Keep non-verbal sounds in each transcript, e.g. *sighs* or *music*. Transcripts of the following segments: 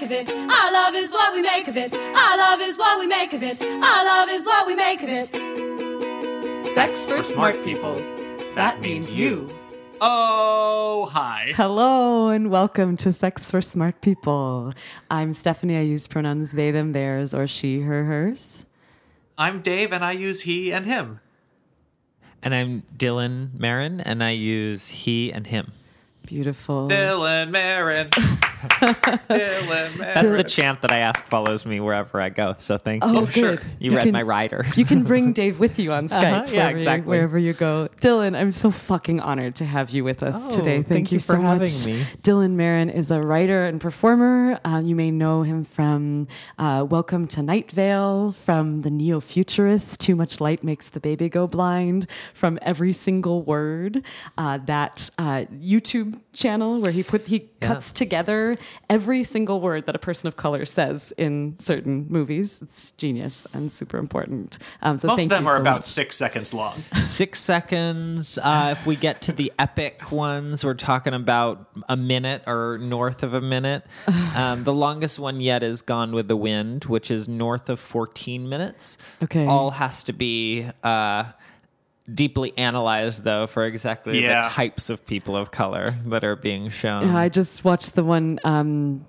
make of it. Our love is what we make of it. Our love is what we make of it. Our love is what we make of it. Sex for smart people. That means you. Oh, hi. Hello and welcome to Sex for Smart People. I'm Stephanie. I use pronouns they, them, theirs, or she, her, hers. I'm Dave, and I use he and him. And I'm Dylan Marron, and I use he and him. Beautiful. Dylan Marron. *laughs* Dylan That's the chant that I ask follows me wherever I go. So thank you. Oh, you. good. sure. You, read can- my rider. You can *laughs* bring Dave with you on Skype Uh-huh, yeah, wherever, exactly. you, wherever you go. Dylan, I'm so fucking honored to have you with us Oh, today. Thank, thank you so for having much. me. Dylan Marron is a writer and performer. Uh, you may know him from uh, Welcome to Night Vale, from The Neo Futurist, Too Much Light Makes the Baby Go Blind, from Every Single Word, uh, that uh, YouTube channel where he put he cuts together every single word that a person of color says in certain movies. It's genius and super important. Um, so Most thank of them you are so about much. six seconds long. Six seconds. Uh, if we get to the epic ones, we're talking about a minute or north of a minute. *laughs* Um, the longest one yet is Gone with the Wind, which is north of 14 minutes. Okay. All has to be. Uh, Deeply analyzed, though, for exactly Yeah. the types of people of color that are being shown. Yeah, I just watched the one. Um,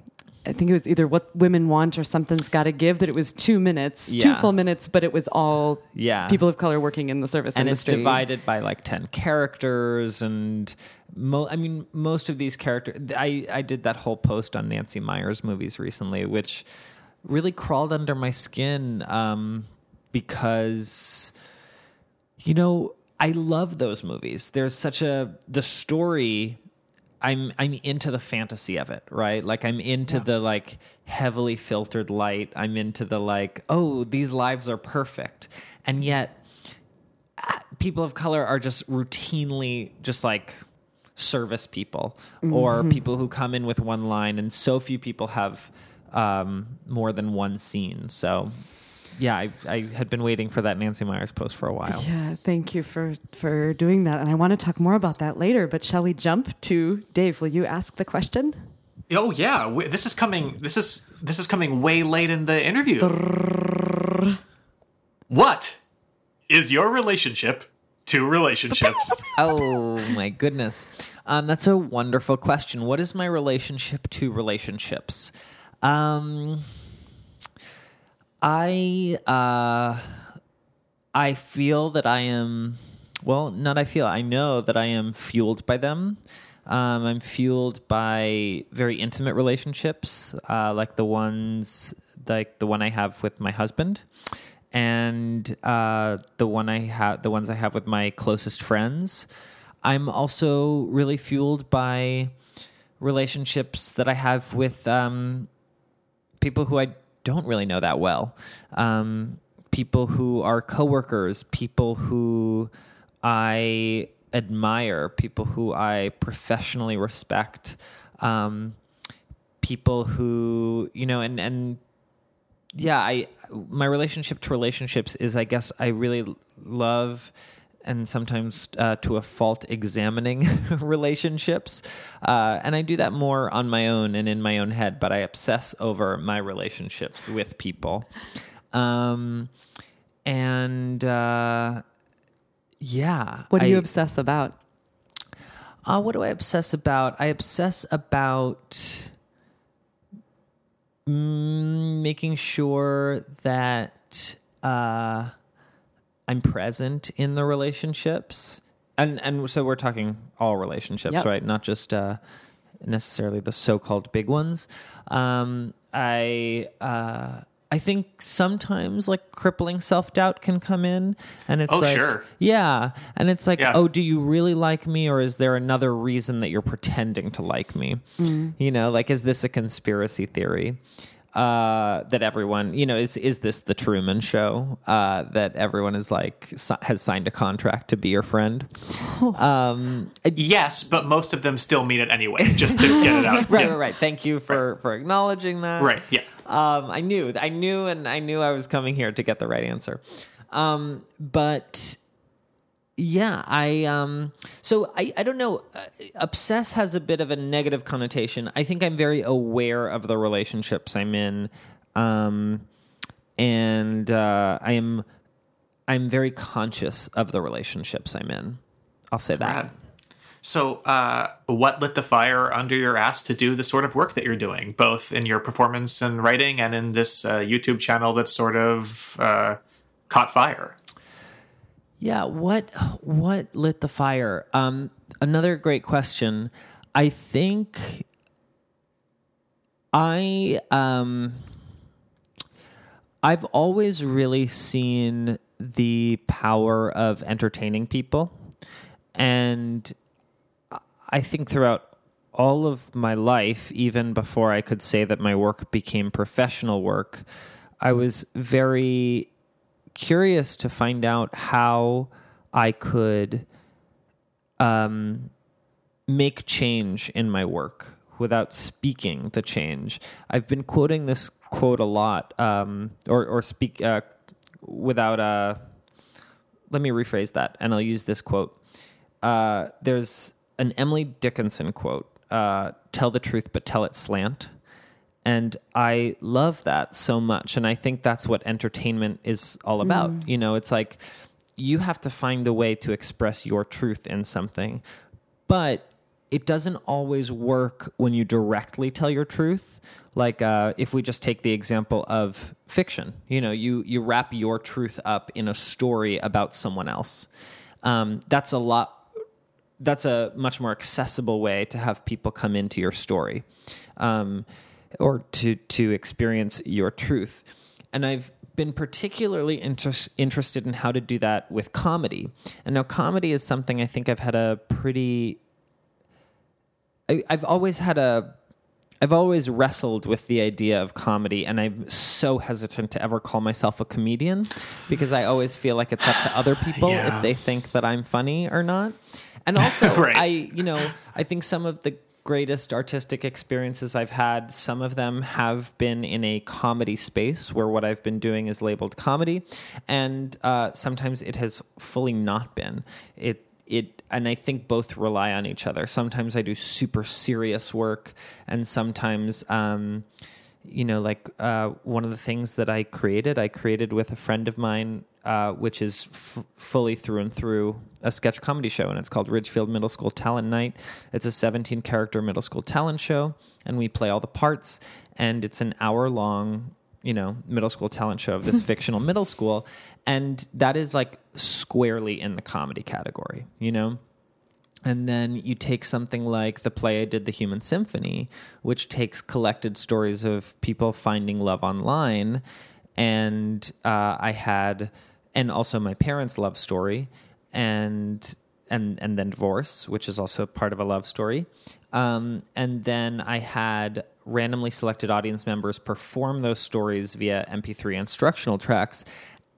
I think it was either what women want or something's got to give. That it was two minutes, two full minutes, but it was all Yeah. people of color working in the service and industry. it's divided by like 10 characters and mo- i mean most of these characters I, I did that whole post on Nancy Meyers movies recently which really crawled under my skin um, because you know i love those movies there's such a the story I'm I'm into the fantasy of it, right? Like I'm into the like heavily filtered light. I'm into the like, oh, these lives are perfect. And yet people of color are just routinely just like service people or people who come in with one line and so few people have um, more than one scene. So yeah, I, I had been waiting for that Nancy Meyers post for a while. Yeah, thank you for for doing that, and I want to talk more about that later. But shall we jump to Dave? Will you ask the question? Oh yeah, w- this is coming. This is this is coming way late in the interview. What is your relationship to relationships? Oh my goodness. Um, that's a wonderful question. What is my relationship to relationships? Um, I uh, I feel that I am well, not I feel. I know that I am fueled by them. Um, I'm fueled by very intimate relationships, uh, like the ones like the one I have with my husband, and uh, the one I have, the ones I have with my closest friends. I'm also really fueled by relationships that I have with um, people who I don't really know that well. Um, people who are coworkers, people who I admire, people who I professionally respect, um, people who you know, and and yeah, I my relationship to relationships is, I guess, I really love and sometimes uh, to a fault examining *laughs* relationships. Uh, and I do that more on my own and in my own head, but I obsess over my relationships with people. Um, and uh, yeah. What do you obsess about? uh, what do I obsess about? I obsess about mm, making sure that uh, I'm present in the relationships, and and so we're talking all relationships, Yep. right? Not just uh, necessarily the so-called big ones. Um, I. Uh, I think sometimes like crippling self doubt can come in, and it's Oh, like, sure. yeah, and it's like, Yeah. oh, do you really like me, or is there another reason that you're pretending to like me? You know, like, is this a conspiracy theory? Uh, that everyone, you know, is is this the Truman Show? Uh, that everyone is like si- has signed a contract to be your friend. *laughs* Um, yes, but most of them still mean it anyway, just to get it out. *laughs* right, Yeah. right, right. Thank you for for acknowledging that. Right, yeah. Um, I knew, I knew, and I knew I was coming here to get the right answer. Um, but yeah, I um so I I don't know uh, obsess has a bit of a negative connotation. I think I'm very aware of the relationships I'm in. Um and uh I am I'm very conscious of the relationships I'm in. I'll say that. So, uh, what lit the fire under your ass to do the sort of work that you're doing, both in your performance and writing and in this uh, YouTube channel that's sort of uh, caught fire? Yeah, what what lit the fire? Um, another great question. I think I um, I've always really seen the power of entertaining people, and I think throughout all of my life, even before I could say that my work became professional work, I was very curious to find out how I could um, make change in my work without speaking the change. I've been quoting this quote a lot, um, or or speak uh, without. Uh, let me rephrase that, and I'll use this quote. Uh, there's an Emily Dickinson quote: uh, "Tell the truth, but tell it slant." And I love that so much. And I think that's what entertainment is all about. You know, it's like you have to find a way to express your truth in something, but it doesn't always work when you directly tell your truth. Like uh, if we just take the example of fiction, you know, you you wrap your truth up in a story about someone else. Um, that's a lot that's a much more accessible way to have people come into your story um, or to to experience your truth and i've been particularly inter- interested in how to do that with comedy and now comedy is something i think i've had a pretty I, i've always had a I've always wrestled with the idea of comedy, and I'm so hesitant to ever call myself a comedian because I always feel like it's up to other *sighs* people Yeah. if they think that I'm funny or not. And also, *laughs* Right. I, you know, I think some of the greatest artistic experiences I've had, some of them have been in a comedy space where what I've been doing is labeled comedy, and uh, sometimes it has fully not been. It it and I think both rely on each other. Sometimes I do super serious work, and sometimes. Um, you know, like uh, one of the things that I created, I created with a friend of mine, uh, which is f- fully through and through a sketch comedy show, and it's called Ridgefield Middle School Talent Night. It's a 17 character middle school talent show, and we play all the parts, and it's an hour long, you know, middle school talent show of this *laughs* fictional middle school, and that is like squarely in the comedy category, you know? And then you take something like the play I did, The Human Symphony, which takes collected stories of people finding love online. And uh, I had, and also my parents' love story, and and and then divorce, which is also part of a love story. Um, and then I had randomly selected audience members perform those stories via MP3 instructional tracks,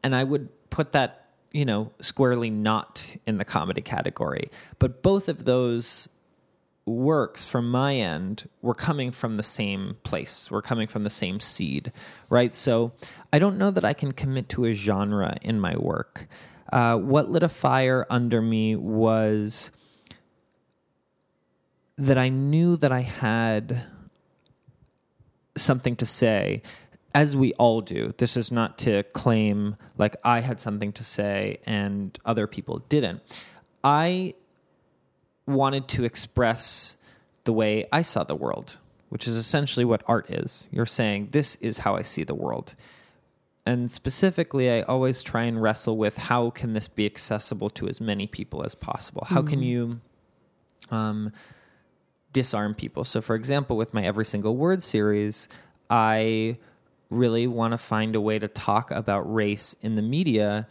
and I would put that you know squarely not in the comedy category. But both of those works from my end were coming from the same place. We're coming from the same seed, right? So I don't know that I can commit to a genre in my work. Uh, what lit a fire under me was that I knew that I had something to say, as we all do. This is not to claim like I had something to say and other people didn't. I wanted to express the way I saw the world, which is essentially what art is. You're saying, This is how I see the world. And specifically, I always try and wrestle with how can this be accessible to as many people as possible? How can you um, disarm people? So, for example, with my Every Single Word series, I really want to find a way to talk about race in the media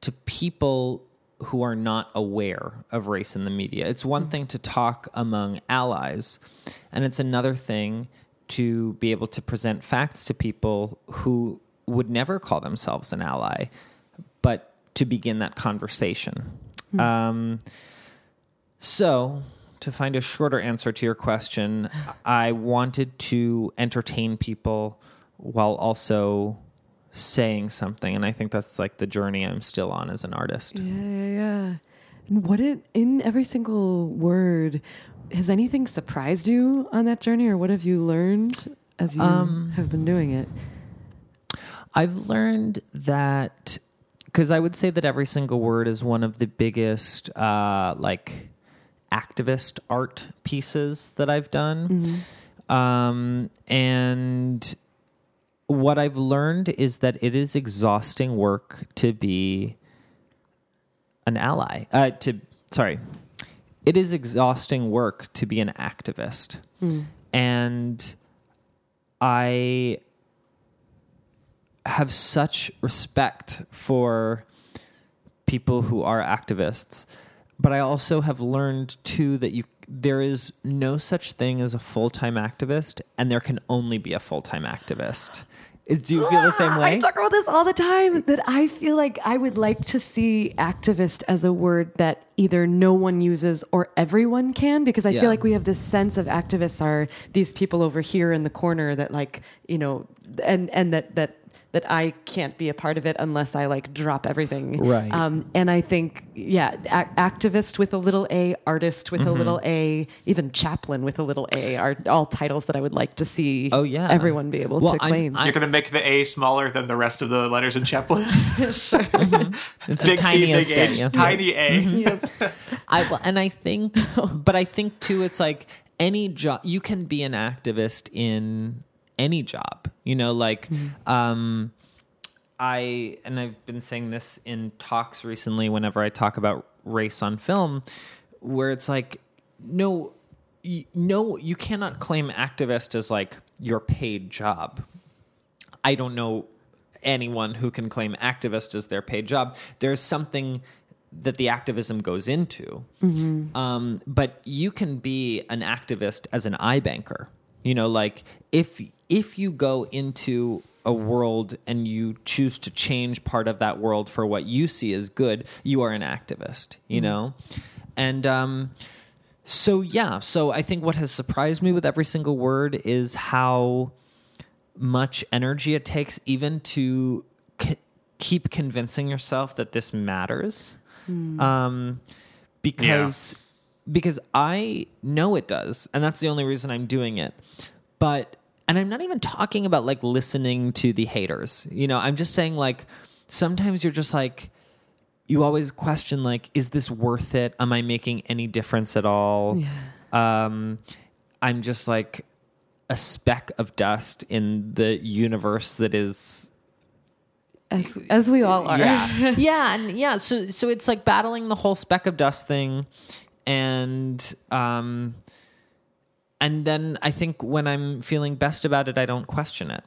to people who are not aware of race in the media. It's one thing to talk among allies, and it's another thing to be able to present facts to people who would never call themselves an ally, but to begin that conversation. Um, so, to find a shorter answer to your question, I wanted to entertain people while also saying something. And i think that's like the journey i'm still on as an artist. Yeah, yeah, yeah. what it in every single word has anything surprised you on that journey? Or what have you learned as you Um, have been doing it? I've learned that because I would say that every single word is one of the biggest uh, like activist art pieces that I've done. Um, and what I've learned is that it is exhausting work to be an ally. Uh, to sorry, it is exhausting work to be an activist, and I have such respect for people who are activists but i also have learned too that you there is no such thing as a full-time activist and there can only be a full-time activist do you feel the same ah, way I talk about this all the time that I feel like I would like to see activist as a word that either no one uses or everyone can because I Yeah. feel like we have this sense of activists are these people over here in the corner that like, you know, and and that that that I can't be a part of it unless I like drop everything. Right. Um, and I think, yeah, a- activist with a little a, artist with a mm-hmm. little a, even chaplain with a little a are all titles that I would like to see Oh, yeah. everyone be able Well, to I'm- claim. I- You're going to make the A smaller than the rest of the letters in chaplain. *laughs* Mm-hmm. it's big the C, big H, yeah. tiny A. Mm-hmm. *laughs* I well, and I think, *laughs* but I think too, it's like any job you can be an activist in any job. You know, like um, I and I've been saying this in talks recently. Whenever I talk about race on film, where it's like, no, no, you cannot claim activist as like your paid job. I don't know anyone who can claim activist as their paid job. There's something that the activism goes into. Um, but you can be an activist as an iBanker. You know, like if if you go into a world and you choose to change part of that world for what you see as good, you are an activist. You know, and um, so yeah. So I think what has surprised me with every single word is how much energy it takes even to c- keep convincing yourself that this matters um, because because I know it does, and that's the only reason I'm doing it. But and I'm not even talking about like listening to the haters. You know, I'm just saying like sometimes you're just like you always question like is this worth it? Am I making any difference at all? Um, I'm just like a speck of dust in the universe that is as, as we all are. yeah *laughs* yeah and yeah so so it's like battling the whole speck of dust thing and um and then i think when i'm feeling best about it i don't question it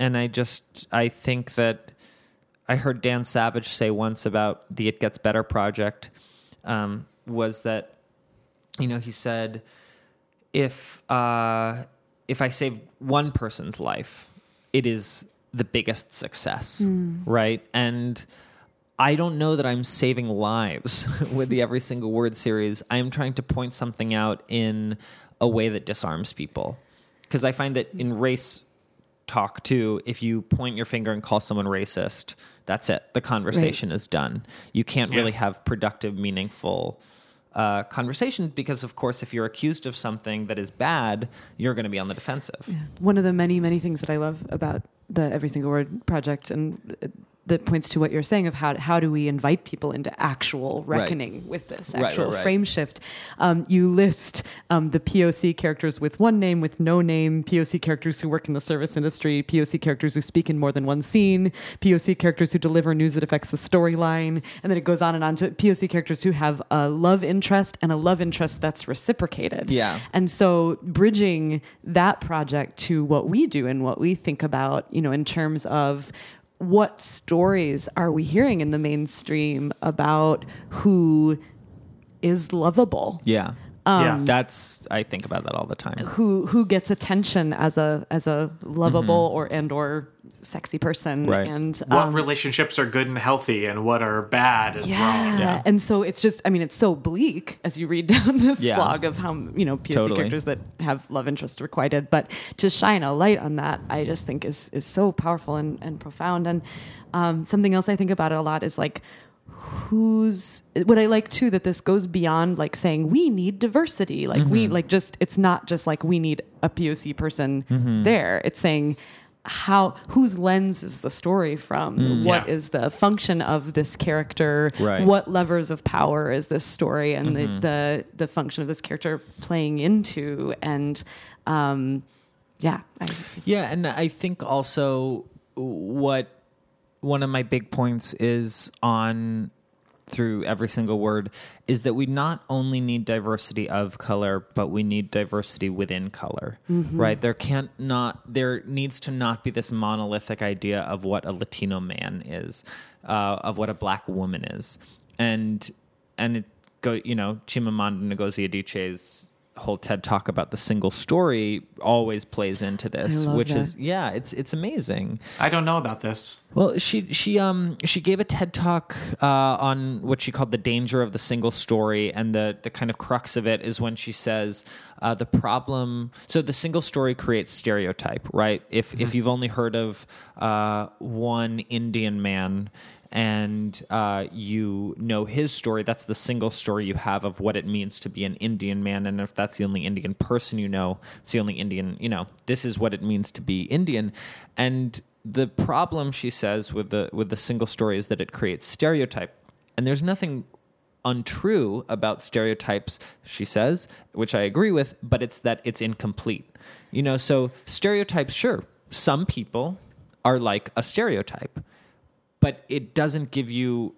and i just i think that i heard dan savage say once about the it gets better project um, was that you know he said if uh, if I save one person's life, it is the biggest success, right? And I don't know that I'm saving lives *laughs* with the Every Single Word series. I am trying to point something out in a way that disarms people. Because I find that in race talk too, if you point your finger and call someone racist, that's it. The conversation is done. You can't Yeah. really have productive, meaningful uh, conversations because, of course, if you're accused of something that is bad, you're going to be on the defensive. One of the many, many things that I love about the Every Single Word project and uh, that points to what you're saying of how, how do we invite people into actual Right. reckoning with this Right, right, actual right. frame shift. Um, you list um, the POC characters with one name, with no name, POC characters who work in the service industry, POC characters who speak in more than one scene, POC characters who deliver news that affects the storyline, and then it goes on and on to POC characters who have a love interest and a love interest that's reciprocated. Yeah. And so bridging that project to what we do and what we think about, you know, in terms of what stories are we hearing in the mainstream about who is lovable? Yeah. Yeah. That's, I think about that all the time. Who who gets attention as a as a lovable or and or sexy person Mm-hmm. Right. and What um, relationships are good and healthy and what are bad and yeah. wrong? Yeah. And so it's just, I mean, it's so bleak as you read *laughs* down this Yeah. blog of how, you know, POC Totally. characters that have love interest requited. But to shine a light on that, I just think is, is so powerful and, and profound. And um, something else I think about it a lot is like, who's what I like too that this goes beyond like saying we need diversity. Like we mm-hmm. like just it's not just like we need a POC person mm-hmm. there. It's saying how whose lens is the story from? Mm, what is Yeah. the function of this character? Right. What levers of power is this story and the, mm-hmm. the the function of this character playing into? And um, yeah, I, Yeah, and I think also what one of my big points is on through every single word is that we not only need diversity of color, but we need diversity within color. Right? There can't not there needs to not be this monolithic idea of what a Latino man is, uh, of what a black woman is, and and it go you know Chimamanda Ngozi Adichie's whole TED talk about the single story always plays into this, which that. is yeah, it's it's amazing. I don't know about this. Well, she she um she gave a TED talk uh, on what she called the danger of the single story, and the the kind of crux of it is when she says uh, the problem. So the single story creates stereotype, right? If if you've only heard of uh, one Indian man. And uh, you know his story. That's the single story you have of what it means to be an Indian man. And if that's the only Indian person you know, it's the only Indian. You know, this is what it means to be Indian. And the problem she says with the with the single story is that it creates stereotype and there's nothing untrue about stereotypes she says which i agree with but it's that it's incomplete you know so stereotypes sure some people are like a stereotype but it doesn't give you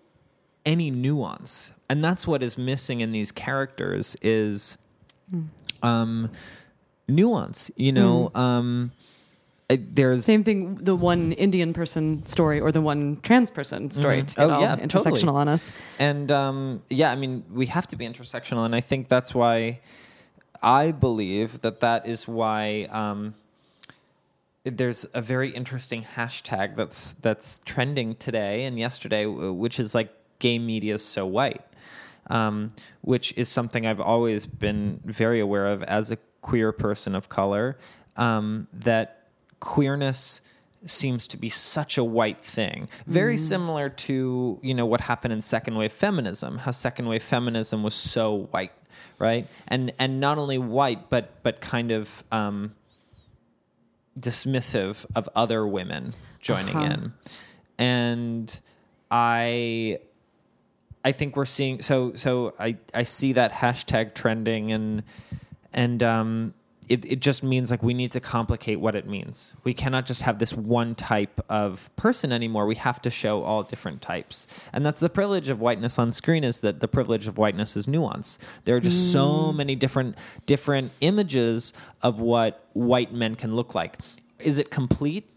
any nuance and that's what is missing in these characters is um nuance you know um I- there's Same thing, the one Indian person story or the one trans person story to get Oh, yeah, intersectional totally. on us. And um, yeah, I mean, we have to be intersectional, and I think that's why I believe that that is why um, there's a very interesting hashtag that's that's trending today and yesterday, which is like "gay media is so white," um, which is something I've always been very aware of as a queer person of color. Um, that queerness seems to be such a white thing very similar to you know what happened in second wave feminism how second wave feminism was so white right and and not only white but but kind of um dismissive of other women joining Uh-huh. in and i i think we're seeing so so i i see that hashtag trending and and um it, it just means like we need to complicate what it means. We cannot just have this one type of person anymore. We have to show all different types. And that's the privilege of whiteness on screen is that the privilege of whiteness is nuance. There are just so many different different images of what white men can look like. Is it complete?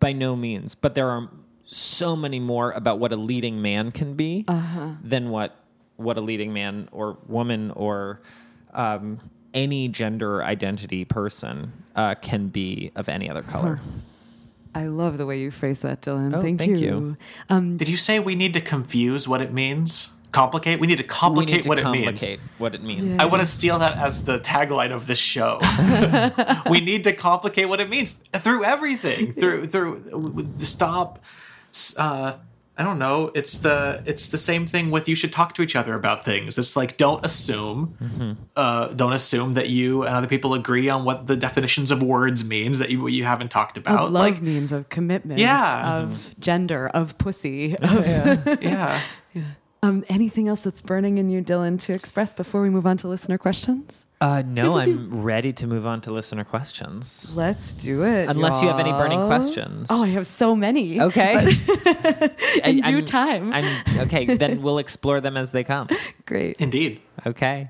By no means. But there are so many more about what a leading man can be than what what a leading man or woman or um, any gender identity person uh, can be of any other color. I love the way you phrase that, Dylan. Oh, thank, thank you. you. Um, Did you say we need to confuse what it means? Complicate? We need to complicate need to what complicate it means. what it means. Yeah. I want to steal that as the tagline of this show. *laughs* we need to complicate what it means through everything. Through through stop. Uh, I don't know. It's the it's the same thing with you should talk to each other about things. It's like don't assume, uh, don't assume that you and other people agree on what the definitions of words means that you you haven't talked about. of love like means of commitment, Yeah. of gender, of pussy. Of, *laughs* yeah. um, anything else that's burning in you, Dylan, to express before we move on to listener questions? Uh, no, I'm ready to move on to listener questions. Let's do it. Unless you have any burning questions. Oh, I have so many. Okay. *laughs* In I- due I'm- time. I'm, okay, then we'll explore them as they come. *laughs* Great. Indeed. Okay.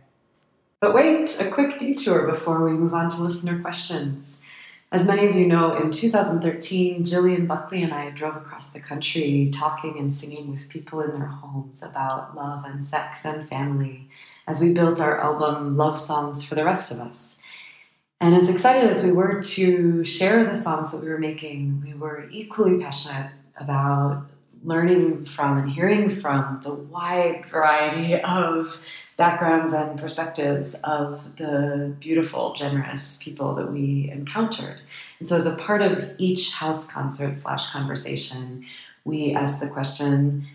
But wait, a quick detour before we move on to listener questions. As many of you know, in 2013, Jillian Buckley and I drove across the country talking and singing with people in their homes about love and sex and family as we built our album Love Songs for the Rest of Us. And as excited as we were to share the songs that we were making, we were equally passionate about learning from and hearing from the wide variety of backgrounds and perspectives of the beautiful, generous people that we encountered. And so, as a part of each house concert slash conversation, we asked the question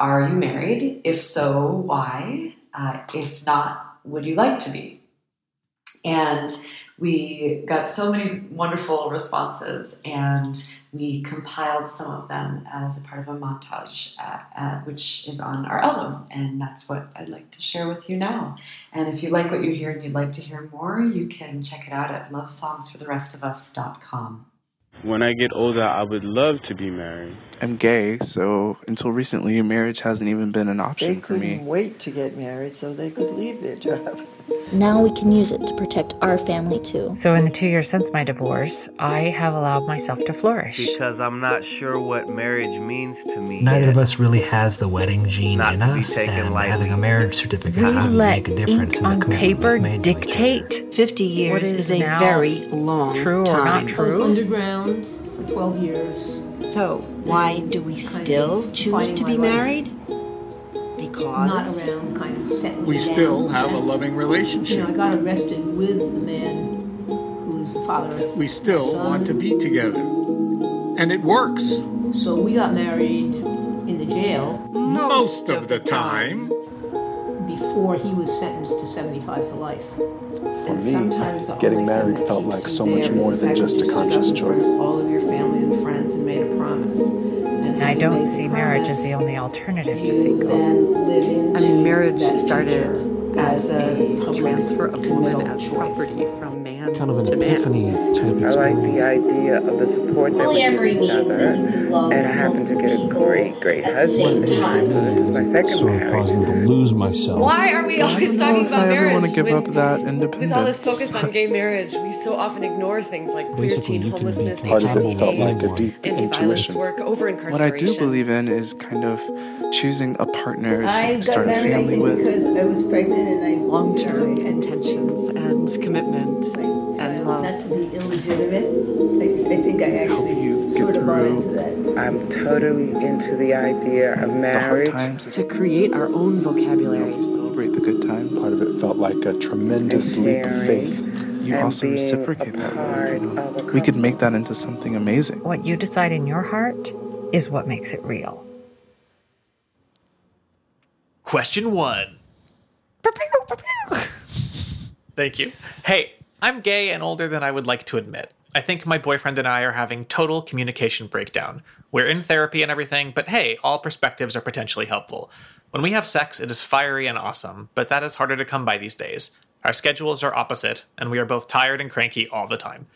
Are you married? If so, why? Uh, if not, would you like to be? And we got so many wonderful responses, and we compiled some of them as a part of a montage, uh, uh, which is on our album. And that's what I'd like to share with you now. And if you like what you hear and you'd like to hear more, you can check it out at lovesongsfortherestofus.com. When I get older, I would love to be married. I'm gay, so until recently, marriage hasn't even been an They option for me. They couldn't wait to get married so they could leave their job. *laughs* Now we can use it to protect our family too. So, in the two years since my divorce, I have allowed myself to flourish. Because I'm not sure what marriage means to me. Neither yet. of us really has the wedding gene Not in us, and lightly. having a marriage certificate We doesn't let make a difference ink in the on paper we've made to each other. dictate 50 years what is, is a now very long true or time. not true. underground for 12 years. So, why do we still choose to be married? life. Married? Because Not around kind of setting We me still down. have a loving relationship. You know, relationship. I got arrested with the man who's the father of We still my want to be together. And it works So we got married in the jail most of the time. before he was sentenced to 75 to life. For me, getting married felt like so much more than just a conscious choice. All of your family and friends and made a promise. And I don't see marriage as the only alternative to single. Then live into I mean, marriage started future as a public transfer of woman as choice. property from man Kind of an to man. epiphany type I like the idea of the support that we give Polyamory each other, that you can love and I happen to get a multiple great, great people at the same husband. time. So this is my second sort of marriage. caused me to lose myself. Why are we always talking if about I ever marriage? want to give when- up that independence. With all this focus on gay marriage, we so often ignore things like queer Basically, teen you can be homelessness, part of it HIV, felt like AIDS, a deep anti-violence work, over incarceration. what I do believe in is kind of choosing a partner I to got start a married, I family think, with. because I was pregnant and I Long term intentions and commitment and love. Not to be illegitimate. I, I think I actually you sort of bought into that. I'm totally into the idea of The hard marriage. times, To create our own vocabulary. celebrate the good times. Part of it felt like a tremendous leap of faith. You and also reciprocate that part love. You know? We could make that into something amazing. What you decide in your heart is what makes it real. Question one. Thank you. Hey, I'm gay and older than I would like to admit. I think my boyfriend and I are having total communication breakdown. We're in therapy and everything, but hey, all perspectives are potentially helpful. When we have sex, it is fiery and awesome, but that is harder to come by these days. Our schedules are opposite, and we are both tired and cranky all the time.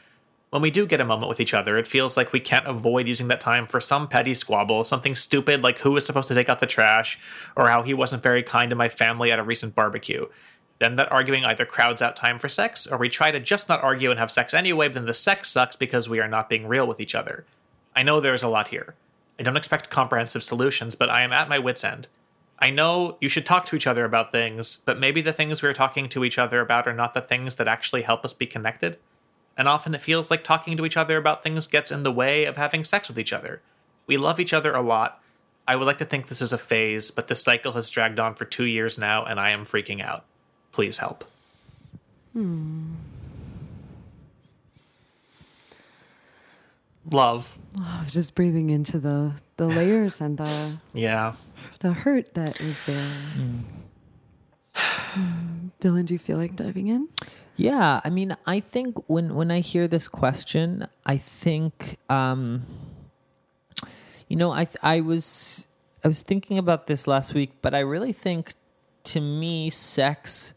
When we do get a moment with each other, it feels like we can't avoid using that time for some petty squabble, something stupid like who was supposed to take out the trash, or how he wasn't very kind to my family at a recent barbecue. Then that arguing either crowds out time for sex, or we try to just not argue and have sex anyway, but then the sex sucks because we are not being real with each other. I know there's a lot here. I don't expect comprehensive solutions, but I am at my wits' end. I know you should talk to each other about things, but maybe the things we're talking to each other about are not the things that actually help us be connected. And often it feels like talking to each other about things gets in the way of having sex with each other. We love each other a lot. I would like to think this is a phase, but this cycle has dragged on for two years now, and I am freaking out. Please help. Hmm. Love. Oh, just breathing into the, the *laughs* layers and the Yeah. the hurt that is there. Hmm. Dylan, do you feel like diving in? Yeah, I mean, I think when when I hear this question, I think, um, you know, I I was I was thinking about this last week, but I really think, to me, sex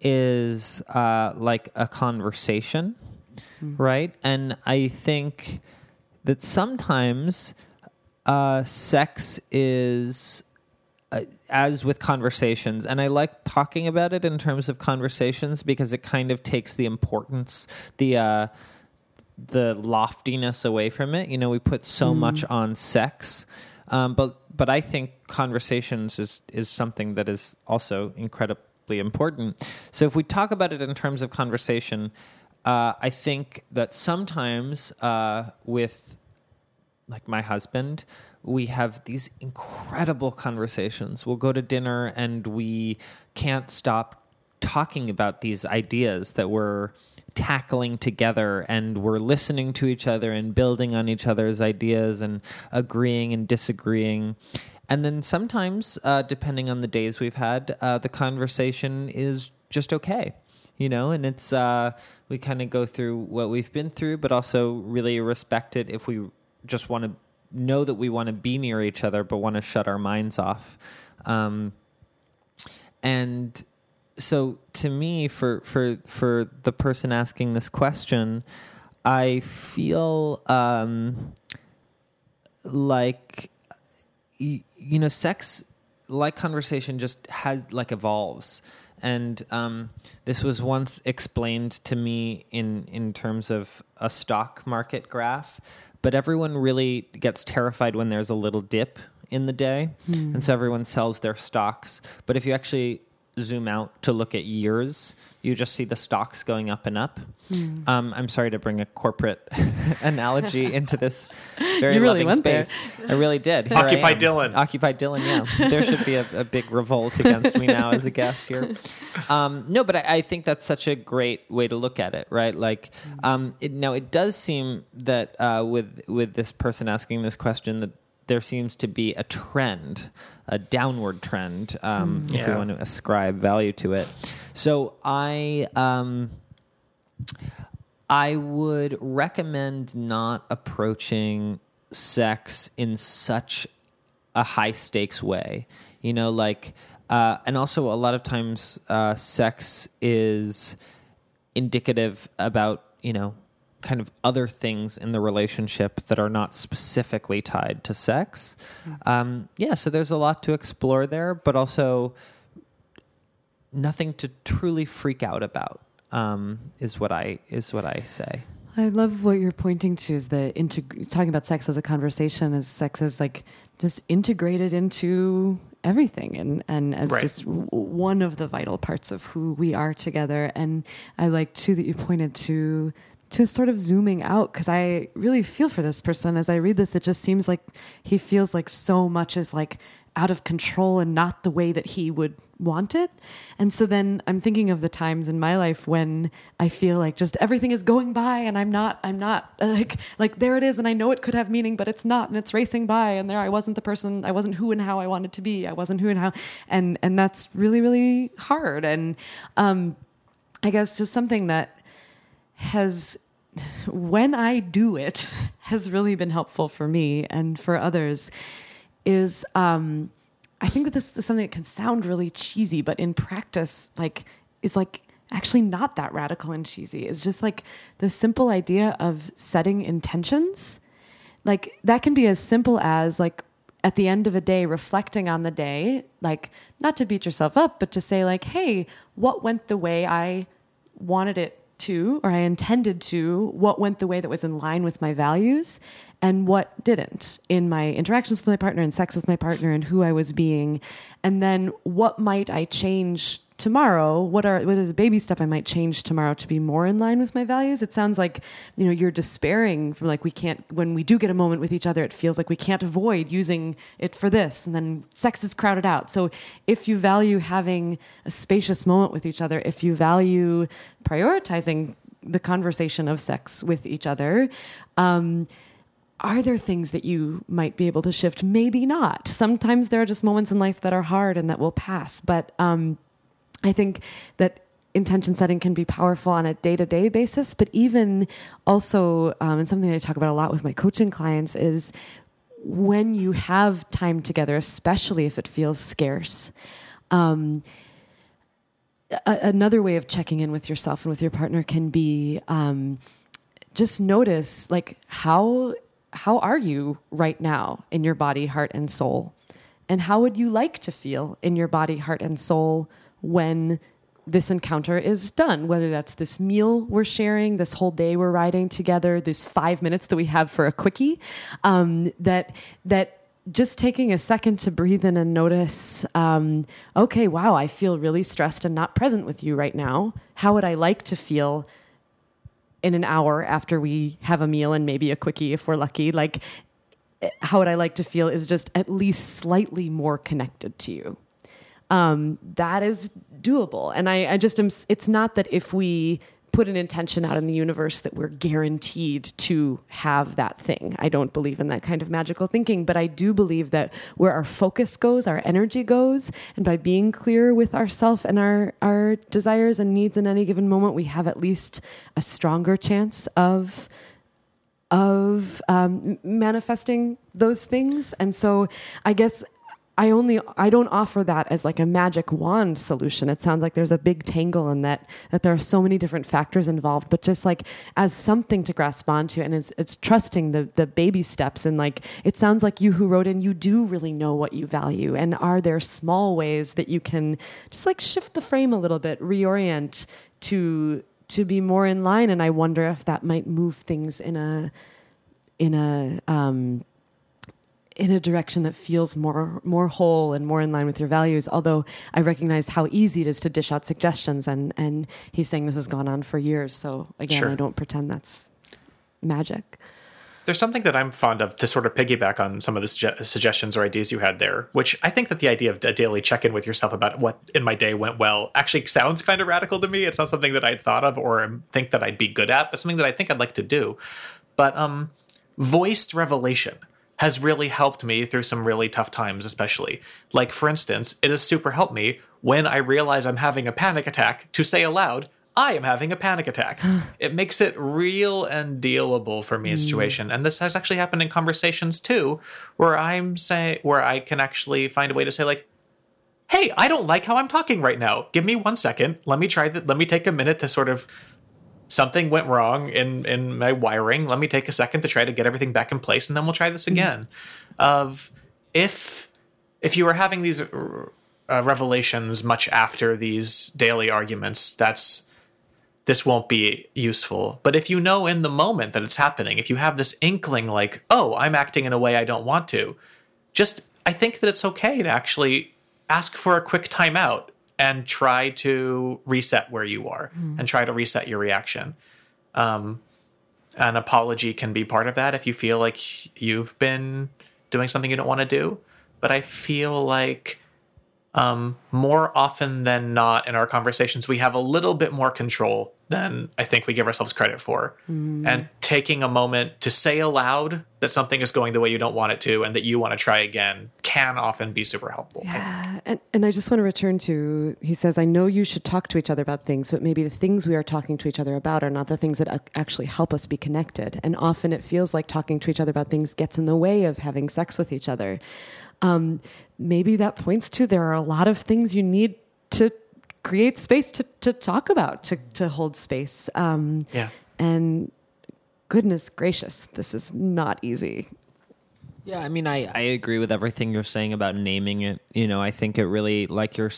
is uh, like a conversation, right? And I think that sometimes uh, sex is as with conversations and i like talking about it in terms of conversations because it kind of takes the importance the uh the loftiness away from it you know we put so Mm. much on sex um but but i think conversations is is something that is also incredibly important so if we talk about it in terms of conversation uh i think that sometimes uh with like my husband, we have these incredible conversations. We'll go to dinner and we can't stop talking about these ideas that we're tackling together and we're listening to each other and building on each other's ideas and agreeing and disagreeing. And then sometimes, uh, depending on the days we've had, uh, the conversation is just okay, you know, and it's, uh, we kind of go through what we've been through, but also really respect it if we just want to know that we want to be near each other, but want to shut our minds off. Um, and so to me for for for the person asking this question i feel um like you, you know sex like conversation just has like evolves and um, this was once explained to me in in terms of a stock market graph but everyone really gets terrified when there's a little dip in the day Hmm. and so everyone sells their stocks but if you actually zoom out to look at years you just see the stocks going up and up Hmm. um, i'm sorry to bring a corporate *laughs* analogy into this *laughs* very You really loving went there. space i really did Here Occupy. Dylan. occupy dylan yeah there should be a, a big revolt against me now as a guest here um, no but I, I think that's such a great way to look at it right like um, it, now it does seem that uh, with with this person asking this question that there seems to be a trend, a downward trend, um, Mm. if we want to ascribe value to it. So I. Um, I would recommend not approaching sex in such a high stakes way. You know, like, uh, and also a lot of times uh, sex is indicative about, you know, kind of other things in the relationship that are not specifically tied to sex. Um, yeah, so there's a lot to explore there, but also nothing to truly freak out about. Um, is what I is what I say. I love what you're pointing to is the integ- talking about sex as a conversation as sex as like just integrated into everything and and as Right. just w- one of the vital parts of who we are together and I like too that you pointed to to sort of zooming out because I really feel for this person as I read this it just seems like he feels like so much is like out of control and not the way that he would want it. And so then I'm thinking of the times in my life when I feel like just everything is going by and I'm not I'm not *laughs* like like there it is and I know it could have meaning but it's not and it's racing by and there I wasn't the person I wasn't who and how I wanted to be. I wasn't who and how and and that's really really hard and um I guess just something that has *laughs* when I do it *laughs* has really been helpful for me and for others is um I think that this is something that can sound really cheesy, but in practice, like is like actually not that radical and cheesy. It's just like the simple idea of setting intentions. Like that can be as simple as like at the end of a day reflecting on the day, like not to beat yourself up, but to say like, "Hey, what went the way I wanted it to or I intended to, what went the way that was in line with my values and what didn't in my interactions with my partner and sex with my partner and who I was being. And then what might I change tomorrow? What are what is a baby step I might change tomorrow to be more in line with my values? It sounds like, you know, you're despairing from like we can't when we do get a moment with each other, it feels like we can't avoid using it for this and then sex is crowded out. So if you value having a spacious moment with each other, if you value prioritizing the conversation of sex with each other, um, are there things that you might be able to shift? Maybe not. Sometimes there are just moments in life that are hard and that will pass. But um, I think that intention setting can be powerful on a day to day basis, but even also, um, and something I talk about a lot with my coaching clients is when you have time together, especially if it feels scarce. Um, a- another way of checking in with yourself and with your partner can be um, just notice like how how are you right now in your body heart and soul and how would you like to feel in your body heart and soul when this encounter is done whether that's this meal we're sharing this whole day we're riding together this five minutes that we have for a quickie um, that that just taking a second to breathe in and notice um, okay wow i feel really stressed and not present with you right now. How would i like to feel in an hour after we have a meal and maybe a quickie if we're lucky? Like eh, how would i like to feel is just at least slightly more connected to you um, that is doable and I, I just am it's not that if we put an intention out in the universe that we're guaranteed to have that thing. I don't believe in that kind of magical thinking, but I do believe that where our focus goes, our energy goes, and by being clear with ourself and our our desires and needs in any given moment, we have at least a stronger chance of of um, manifesting those things. And so I guess I only I don't offer that as like a magic wand solution. It sounds like there's a big tangle in that that there are so many different factors involved, but just like as something to grasp onto and it's it's trusting the the baby steps and like it sounds like you who wrote in you do really know what you value and are there small ways that you can just like shift the frame a little bit, reorient to to be more in line and I wonder if that might move things in a in a um in a direction that feels more more whole and more in line with your values. Although I recognize how easy it is to dish out suggestions, and and he's saying this has gone on for years. So again, Sure. I don't pretend that's magic. There's something that I'm fond of to sort of piggyback on some of the suge- suggestions or ideas you had there, which I think that the idea of a daily check in with yourself about what in my day went well actually sounds kind of radical to me. It's not something that I'd thought of or think that I'd be good at, but something that I think I'd like to do. But um, voiced revelation has really helped me through some really tough times, especially. Like, for instance, it has super helped me when I realize I'm having a panic attack to say aloud, I am having a panic attack. *sighs* it makes it real and dealable for me in a situation. And this has actually happened in conversations too, where I'm saying where I can actually find a way to say, like, hey, I don't like how I'm talking right now. Give me one second. Let me try that. Let me take a minute to sort of something went wrong in in my wiring. Let me take a second to try to get everything back in place, and then we'll try this again. Of if if you are having these uh, revelations much after these daily arguments, that's this won't be useful. But if you know in the moment that it's happening, if you have this inkling like, oh, I'm acting in a way I don't want to, just I think that it's okay to actually ask for a quick timeout and try to reset where you are Mm. and try to reset your reaction. Um, an apology can be part of that if you feel like you've been doing something you don't want to do. But I feel like um, more often than not in our conversations, we have a little bit more control than I think we give ourselves credit for. Mm. And taking a moment to say aloud that something is going the way you don't want it to and that you want to try again can often be super helpful. Yeah, and, and I just want to return to he says, I know you should talk to each other about things, but maybe the things we are talking to each other about are not the things that actually help us be connected. And often it feels like talking to each other about things gets in the way of having sex with each other. Um, maybe that points to there are a lot of things you need to create space to, to talk about, to, to hold space. Um, Yeah. And goodness gracious, this is not easy. Yeah, I mean, I, I agree with everything you're saying about naming it. You know, I think it really like you're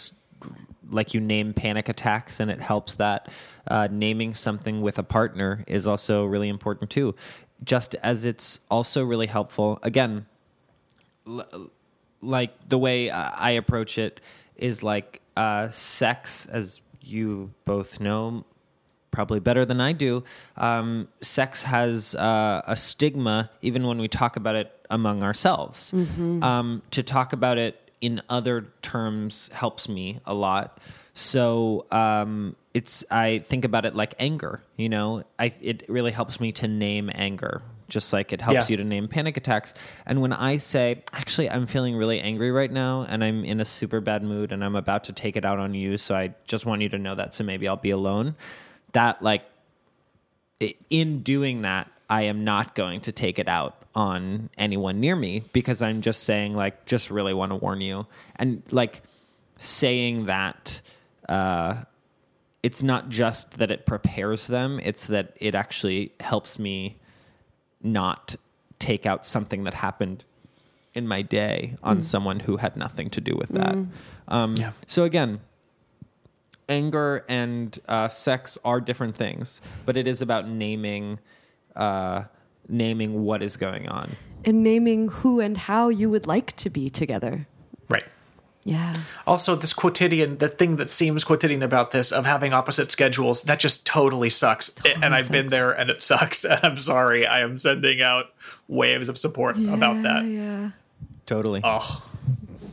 like you name panic attacks, and it helps that uh, naming something with a partner is also really important too. Just as it's also really helpful. Again, l- like the way I approach it is like uh, sex, as you both know, probably better than I do. Um, sex has uh, a stigma, even when we talk about it among ourselves. Mhm. Um, to talk about it in other terms helps me a lot. So um, it's I think about it like anger. You know, I it really helps me to name anger. Just like it helps Yeah. you to name panic attacks. And when I say, actually, I'm feeling really angry right now and I'm in a super bad mood and I'm about to take it out on you. So I just want you to know that. So maybe I'll be alone. That, like, in doing that, I am not going to take it out on anyone near me because I'm just saying, like, just really want to warn you. And, like, saying that, uh, it's not just that it prepares them, it's that it actually helps me not take out something that happened in my day on Mm. someone who had nothing to do with that. Mm. Um, So again, anger and uh, sex are different things, but it is about naming, uh, naming what is going on. And naming who and how you would like to be together. Right. Yeah. Also, this quotidian, the thing that seems quotidian about this of having opposite schedules, that just totally sucks. and I've been there and it sucks. *laughs* And I'm sorry. I am sending out waves of support about that. Yeah. Totally. Oh.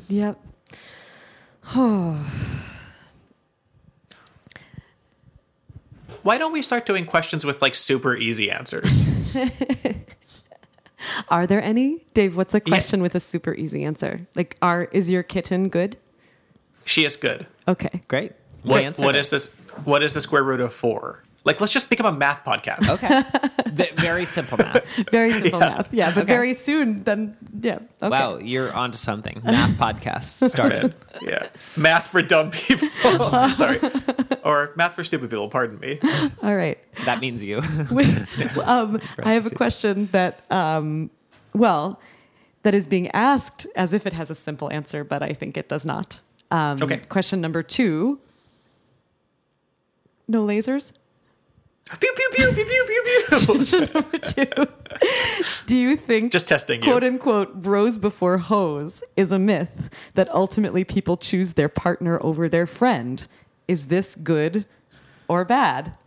Yep. Oh. *sighs* why don't we start doing questions with like super easy answers? *laughs* Are there any? Dave, what's a question with a super easy answer? Like, are is your kitten good? she is good. Okay. Great. We What, answered what it. is this? What is the square root of four? Like, let's just become a math podcast. Okay. *laughs* V- very simple math. *laughs* Very simple Yeah. math. Yeah, but Okay. very soon, then, yeah. Okay. Wow, you're onto something. Math podcast started. *laughs* yeah, math for dumb people. Sorry, or math for stupid people. Pardon me. All right. that means you. um, I have a question that, um, well, that is being asked as if it has a simple answer, but I think it does not. Um, Okay. Question number two. No lasers? Pew pew pew pew pew pew pew. *laughs* Number two. Do you think Just testing you. quote unquote bros before hoes is a myth that ultimately people choose their partner over their friend? Is this good or bad?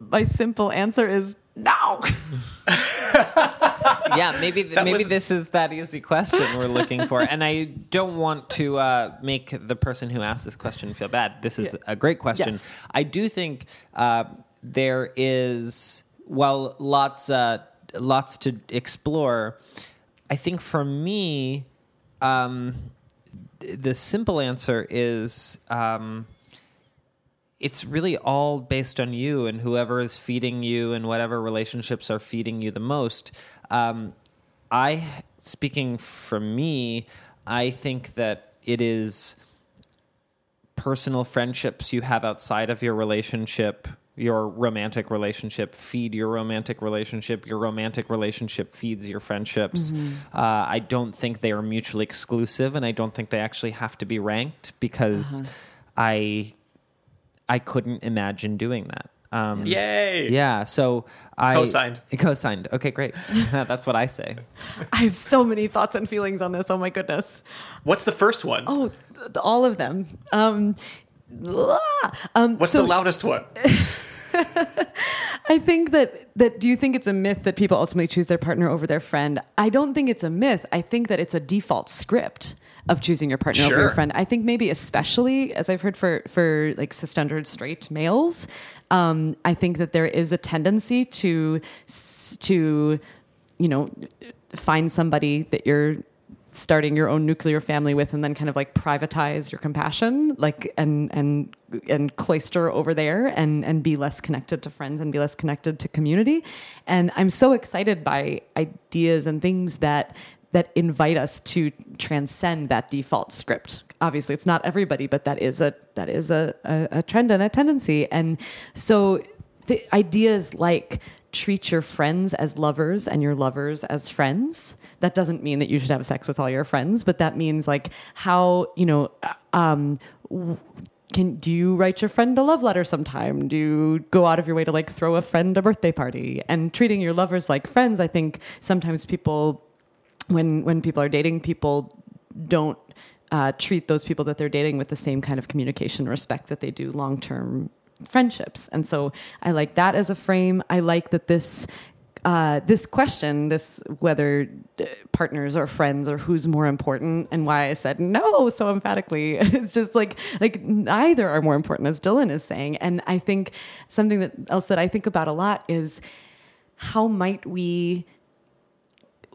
My simple answer is no. *laughs* *laughs* yeah, maybe th- maybe was- this is that easy question we're looking for, and I don't want to uh, make the person who asked this question feel bad. This is Yeah. a great question. Yes. I do think uh, there is well lots uh, lots to explore. I think for me, um, the simple answer is. Um, it's really all based on you and whoever is feeding you and whatever relationships are feeding you the most. Um, I, speaking for me, I think that it is personal friendships you have outside of your relationship. Your romantic relationship feed your romantic relationship. Your romantic relationship feeds your friendships. Uh, I don't think they are mutually exclusive, and I don't think they actually have to be ranked because I I couldn't imagine doing that. Um, Yay! Yeah, so I Co-signed. *laughs* Co-signed. Okay, great. *laughs* That's what I say. I have so many thoughts and feelings on this. Oh my goodness. What's the first one? Oh, th- all of them. Um, um, What's so the loudest one? *laughs* I think that that do you think it's a myth that people ultimately choose their partner over their friend? I don't think it's a myth. I think that it's a default script of choosing your partner over your friend. I think maybe especially as I've heard for for like cisgendered straight males, um, I think that there is a tendency to to you know find somebody that you're starting your own nuclear family with and then kind of like privatize your compassion like and and and cloister over there and and be less connected to friends and be less connected to community. And i'm so excited by ideas and things that that invite us to transcend that default script obviously it's not everybody but that is a that is a, a, a trend and a tendency. And so the ideas like treat your friends as lovers and your lovers as friends that doesn't mean that you should have sex with all your friends but that means like how you know um w- can do you write your friend a love letter sometime? Do you go out of your way to like throw a friend a birthday party? And treating your lovers like friends i think sometimes people when when people are dating people don't uh, treat those people that they're dating with the same kind of communication respect that they do long term friendships. And so I like that as a frame. I like that this. Uh, this question, this whether uh, partners or friends or who's more important, and why I said no so emphatically, *laughs* it's just like like neither are more important, as Dylan is saying. And I think something that else that I think about a lot is how might we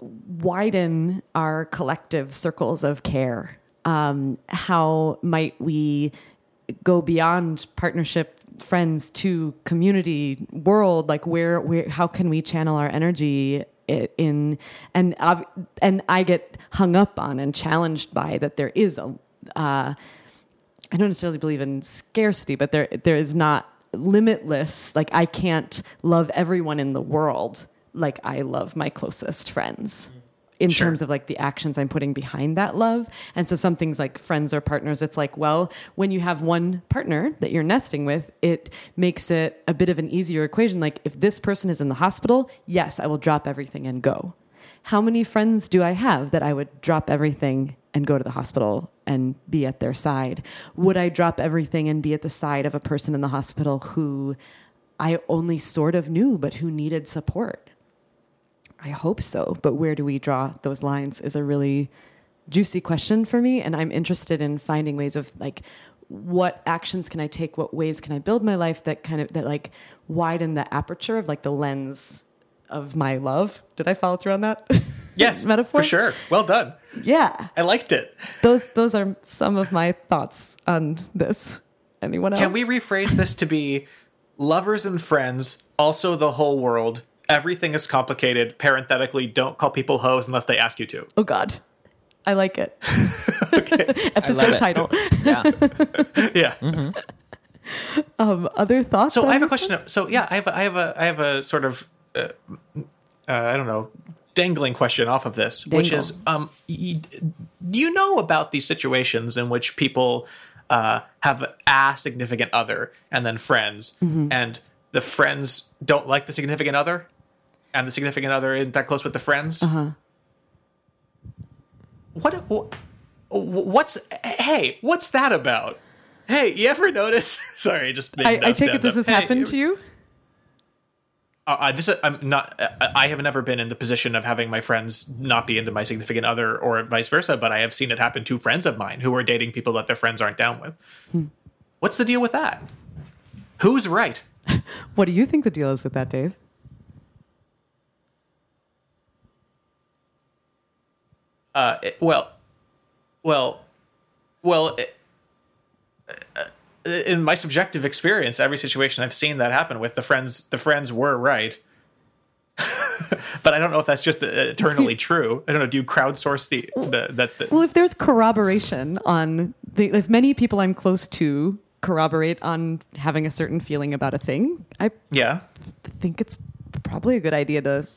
widen our collective circles of care? Um, how might we go beyond partnership, friends to community, world? Like where, where, how can we channel our energy in? And ob- and I get hung up on and challenged by that. There is a. Uh, I don't necessarily believe in scarcity, but there there is not limitless. Like I can't love everyone in the world like I love my closest friends in Sure. terms of like the actions I'm putting behind that love. And so some things like friends or partners, it's like, well, when you have one partner that you're nesting with, it makes it a bit of an easier equation. Like if this person is in the hospital, yes, I will drop everything and go. How many friends do I have that I would drop everything and go to the hospital and be at their side? Would I drop everything and be at the side of a person in the hospital who I only sort of knew, but who needed support? I hope so. But where do we draw those lines is a really juicy question for me. And I'm interested in finding ways of like what actions can I take? What ways can I build my life that kind of that like widen the aperture of like the lens of my love? Did I follow through on that? *laughs* Yes, metaphor for sure. Well done. Yeah, I liked it. those those are some of my thoughts on this. Anyone else? Can we rephrase this to be lovers and friends, also the whole world? Everything is complicated. Parenthetically, don't call people hoes unless they ask you to. Oh God, I like it. *laughs* *laughs* Episode it. title. *laughs* Yeah. yeah. Um, other thoughts? So I have a this question. So yeah, I have a, I have a I have a sort of uh, uh, I don't know dangling question off of this, which is um y- do you know about these situations in which people uh, have a significant other and then friends, Mhm. and the friends don't like the significant other, and the significant other isn't that close with the friends? Uh huh. What wh- what's hey what's that about? Hey, you ever notice? *laughs* Sorry, just I, I take it this up. has Hey, happened to you. uh, uh, this I'm not. Uh, I have never been in the position of having my friends not be into my significant other, or vice versa. But I have seen it happen to friends of mine who are dating people that their friends aren't down with. Hmm. What's the deal with that? Who's right? *laughs* What do you think the deal is with that, Dave? Uh, it- well, well, well. It, uh, in my subjective experience, every situation I've seen that happen with the friends, the friends were right. *laughs* but I don't know if that's just uh, eternally true. I don't know. Do you crowdsource the, the that the, Well, if there's corroboration on the, if many people I'm close to corroborate on having a certain feeling about a thing, I yeah? think it's probably a good idea to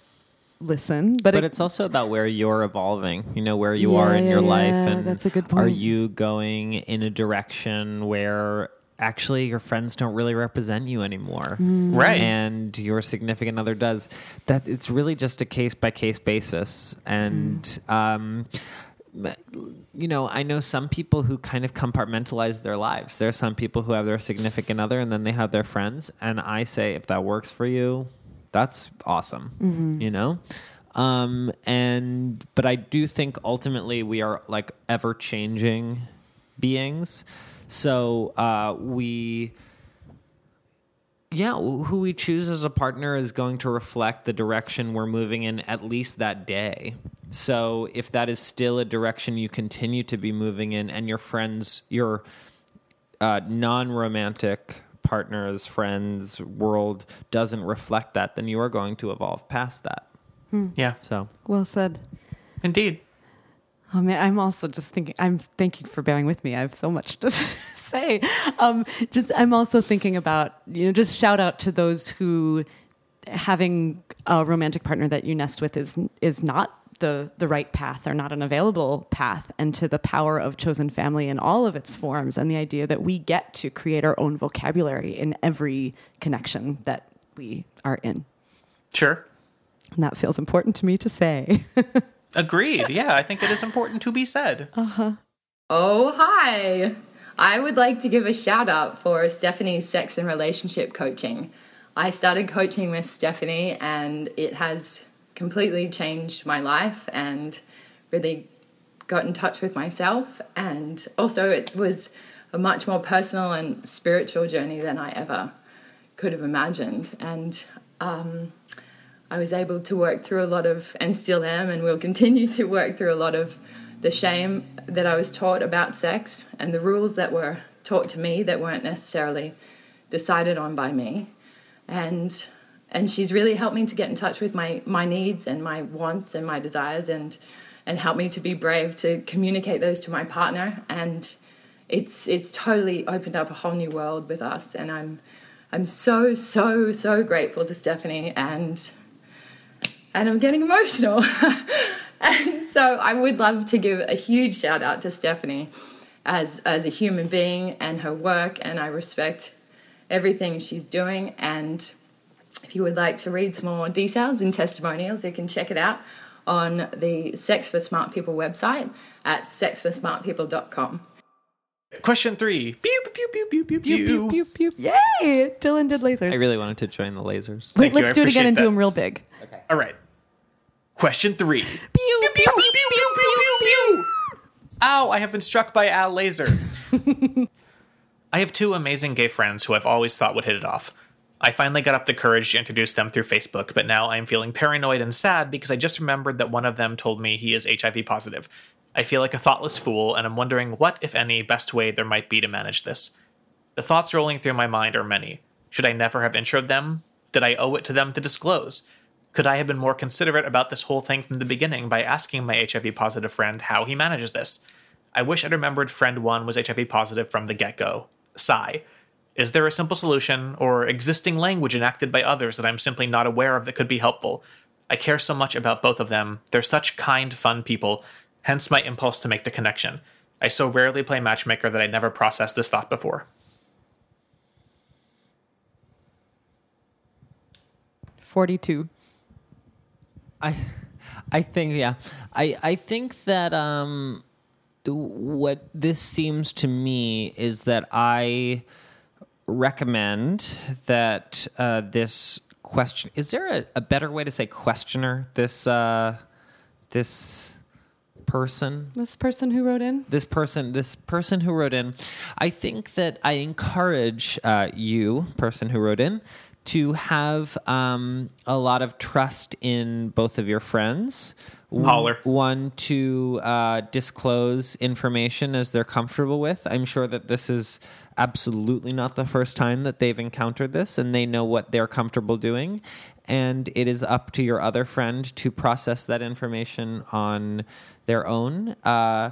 listen. But, But, it, it's also about where you're evolving, you know, where you Yeah, are in your yeah, life. And that's a good point. Are you going in a direction where actually your friends don't really represent you anymore? Mm. Right. And your significant other does. That it's really just a case by case basis. And, Mm. um, you know, I know some people who kind of compartmentalize their lives. There are some people who have their significant other and then they have their friends. And I say, if that works for you, that's awesome. Mhm. You know? Um, and, but I do think ultimately we are like ever changing beings. So uh, we, yeah, who we choose as a partner is going to reflect the direction we're moving in at least that day. So if that is still a direction you continue to be moving in, and your friends, your uh, non romantic partners, friends, world doesn't reflect that, then you are going to evolve past that. Hmm. Yeah. So well said. Indeed. Oh man, I'm also just thinking. I'm thank you for bearing with me. I have so much to *laughs* say. Um, just I'm also thinking about you know just shout out to those who having a romantic partner that you nest with is is not the the right path or not an available path, and to the power of chosen family in all of its forms, and the idea that we get to create our own vocabulary in every connection that we are in. Sure. And that feels important to me to say. *laughs* Agreed. Yeah, I think it is important to be said. Uh huh. Oh, hi. I would like to give a shout out for Stephanie's sex and relationship coaching. I started coaching with Stephanie and it has completely changed my life and really got in touch with myself. And also, it was a much more personal and spiritual journey than I ever could have imagined. And um, I was able to work through a lot of, and still am, and will continue to work through a lot of the shame that I was taught about sex and the rules that were taught to me that weren't necessarily decided on by me. And and she's really helped me to get in touch with my my needs and my wants and my desires and and helped me to be brave to communicate those to my partner. And it's it's totally opened up a whole new world with us. And I'm I'm so so so grateful to Stephanie and and I'm getting emotional. *laughs* and so I would love to give a huge shout out to Stephanie as as a human being and her work. And I respect everything she's doing. And if you would like to read some more details and testimonials you can check it out on the Sex for Smart People website at sexforsmartpeople.com. Question three. Pew, pew, pew, pew, pew, pew, pew, pew. pew. Yay! Dylan did lasers. I really wanted to join the lasers. Wait, Thank let's I do it again appreciate and do them real big. Okay. All right. Question three. Pew, pew, pew, pew, pew, pew, pew. Ow, I have been struck by a laser. I have two amazing gay friends who I've always thought would hit it off. I finally got up the courage to introduce them through Facebook, but now I'm feeling paranoid and sad because I just remembered that one of them told me he is HIV positive. I feel like a thoughtless fool, and I'm wondering what, if any, best way there might be to manage this. The thoughts rolling through my mind are many. Should I never have introed them? Did I owe it to them to disclose? Could I have been more considerate about this whole thing from the beginning by asking my HIV positive friend how he manages this? I wish I'd remembered friend one was HIV positive from the get go. Sigh. Is there a simple solution or existing language enacted by others that I'm simply not aware of that could be helpful? I care so much about both of them. They're such kind, fun people, hence my impulse to make the connection. I so rarely play matchmaker that I never processed this thought before. 42. I I think yeah. I I think that um what this seems to me is that I recommend that uh, this question is there a, a better way to say questioner this uh this person This person who wrote in? this person this person who wrote in i think that i encourage uh, you person who wrote in to have um, a lot of trust in both of your friends Holler. one to uh, disclose information as they're comfortable with i'm sure that this is absolutely not the first time that they've encountered this and they know what they're comfortable doing and it is up to your other friend to process that information on their own uh,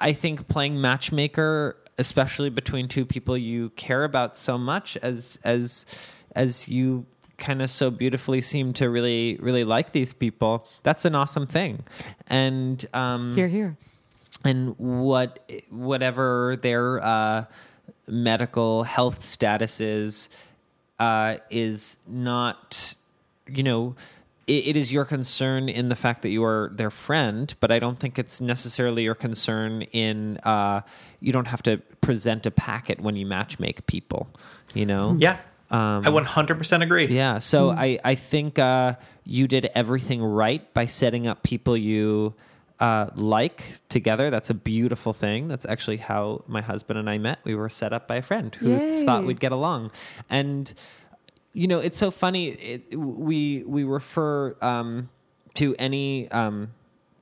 I think playing matchmaker, especially between two people you care about so much, as as as you kind of so beautifully seem to really really like these people, that's an awesome thing. And um, Here, here. and what whatever their uh, medical health statuses is uh, is not you know it, it is your concern in the fact that you are their friend but i don't think it's necessarily your concern in uh, you don't have to present a packet when you matchmake people you know Yeah. um, I 100% agree. yeah. So I, I think uh, you did everything right by setting up people you uh, like together. That's a beautiful thing. That's actually how my husband and I met. We were set up by a friend who Yay. thought we'd get along. And, you know, it's so funny. It, we, we refer um, to any um,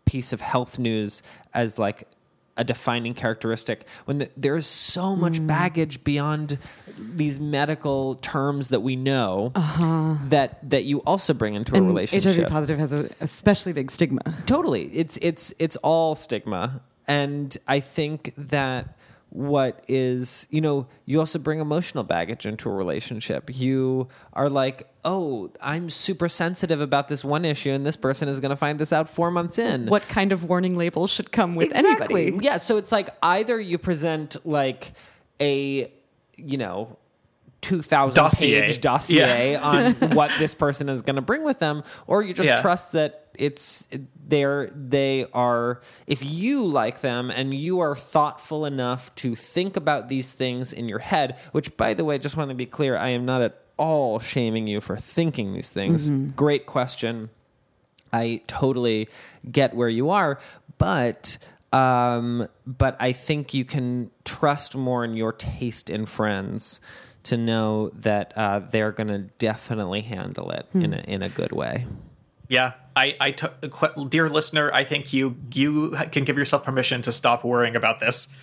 piece of health news as like a defining characteristic when the, there's so mm. much baggage beyond these medical terms that we know uh-huh. that that you also bring into a relationship. HIV positive has a especially big stigma. Totally. It's it's it's all stigma. And I think that what is, you know, you also bring emotional baggage into a relationship. You are like, "Oh, I'm super sensitive about this one issue and this person is going to find this out 4 months in." What kind of warning label should come with exactly. anybody? Yeah, so it's like either you present like a, you know, 2000 Dossier. page dossier Yeah. *laughs* on what this person is going to bring with them or you just Yeah. trust that it's they're they are if you like them and you are thoughtful enough to think about these things in your head which by the way just want to be clear I am not at all shaming you for thinking these things great question I totally get where you are, but um, but I think you can trust more in your taste in friends to know that uh, they're going to definitely handle it in a in a good way. Yeah, I, I t- qu- dear listener, I think you you can give yourself permission to stop worrying about this.